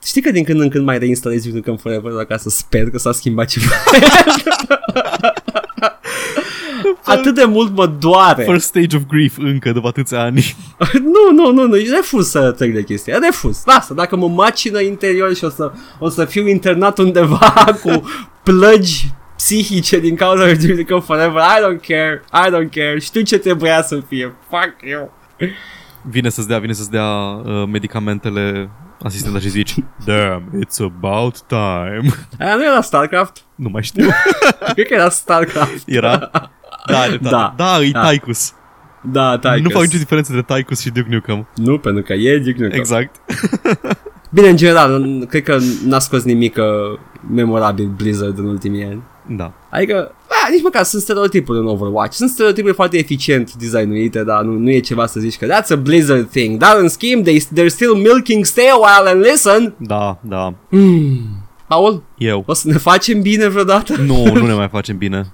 Știi că din când în când mai reinstalezi Duke Nukem Forever doar ca să sper că s-a schimbat ceva. Atât de mult mă doare. First stage of grief încă după atâția ani. Nu, nu, nu, nu, refuz să trec de chestia, refuz. Lasă, dacă mă macină interior și o să, o să fiu internat undeva cu plăgi psihice din cauza lui Duke Nukem Forever, I don't care, I don't care, știu ce trebuia să fie, fuck you. Vine să-ți dea, vine să-ți dea uh, medicamentele asistenta și zici Damn, it's about time. Aia nu era StarCraft? nu mai știu. Cred că era StarCraft. Era? Da, da, Da. da, e Da. Tychus. Da, Tychus. Nu fac nicio diferență între Tychus și Duke Nukem. Nu, pentru că e Duke Nukem. Exact. Bine, în general, n- cred că n-a scos nimic uh, memorabil Blizzard în ultimii ani. Da. Adică, a, nici măcar sunt stereotipuri în Overwatch. Sunt stereotipuri foarte eficient designuite, dar nu, nu e ceva să zici că that's a Blizzard thing. Dar în schimb, they, they're still milking stay a while and listen. Da, da. Hmm. Paul, Eu. o să ne facem bine vreodată? Nu, nu ne mai facem bine.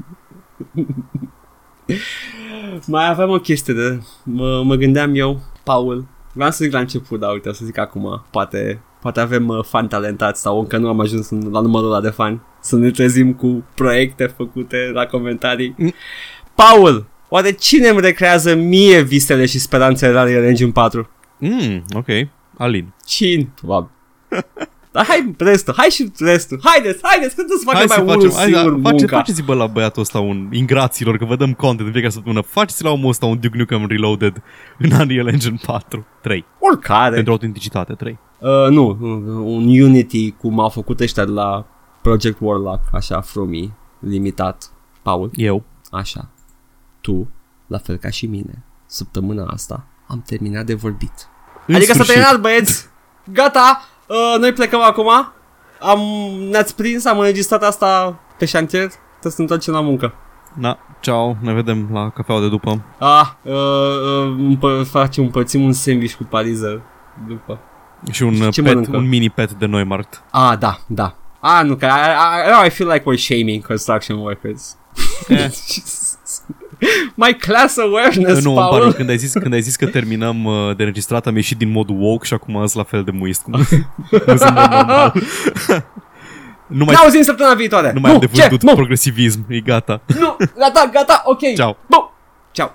Mai aveam o chestie de... Mă, mă gândeam eu, Paul, vreau să zic la început, dar uite, o să zic acum, poate, poate avem uh, fani talentați sau încă nu am ajuns în, la numărul ăla de fani. Să ne trezim cu proiecte făcute la comentarii. Mm. Paul, oare cine îmi recrează mie visele și speranțele la Unreal Engine 4? Mm, ok. Alin. Cine? Probabil. Dar hai restul, hai și restul. Haideți, haideți, când să Hai facem să mai facem, unul hai, da, singur face, munca. faceți bă la băiatul ăsta un ingraților, că vă dăm content în fiecare săptămână. Faceți la omul ăsta un Duke Nukem Reloaded în Unreal Engine 4. 3. Oricare. Pentru autenticitate, 3. Uh, nu, un Unity cum au făcut ăștia de la Project Warlock, așa, frumii, limitat. Paul, Eu. așa. Tu, la fel ca și mine, săptămâna asta, am terminat de vorbit. În adică s-a sfârșit. terminat, băieți. Gata. Uh, noi plecăm acum. Am, ne-ați prins, am înregistrat asta pe șantier. Trebuie să ne întoarcem la muncă. Na, ceau, ne vedem la cafeaua de după. Ah, uh, uh, împă- facem, împărțim un sandwich cu parizer după. Și un, uh, Ce pet, mănâncă? un mini pet de Neumarkt. Ah, da, da. Ah, nu, că I, I, I, I feel like we're shaming construction workers. Eh. My class awareness, nu, îmi pare, Paul. când ai, zis, când ai zis că terminăm uh, de înregistrat, am ieșit din modul woke și acum sunt la fel de muist. Cum, cum sunt mod normal. nu mai, Ne auzim săptămâna viitoare. nu mai am de ce? vândut Nu, progresivism, e gata. nu, gata, gata, ok. Ciao. Bu. Ciao.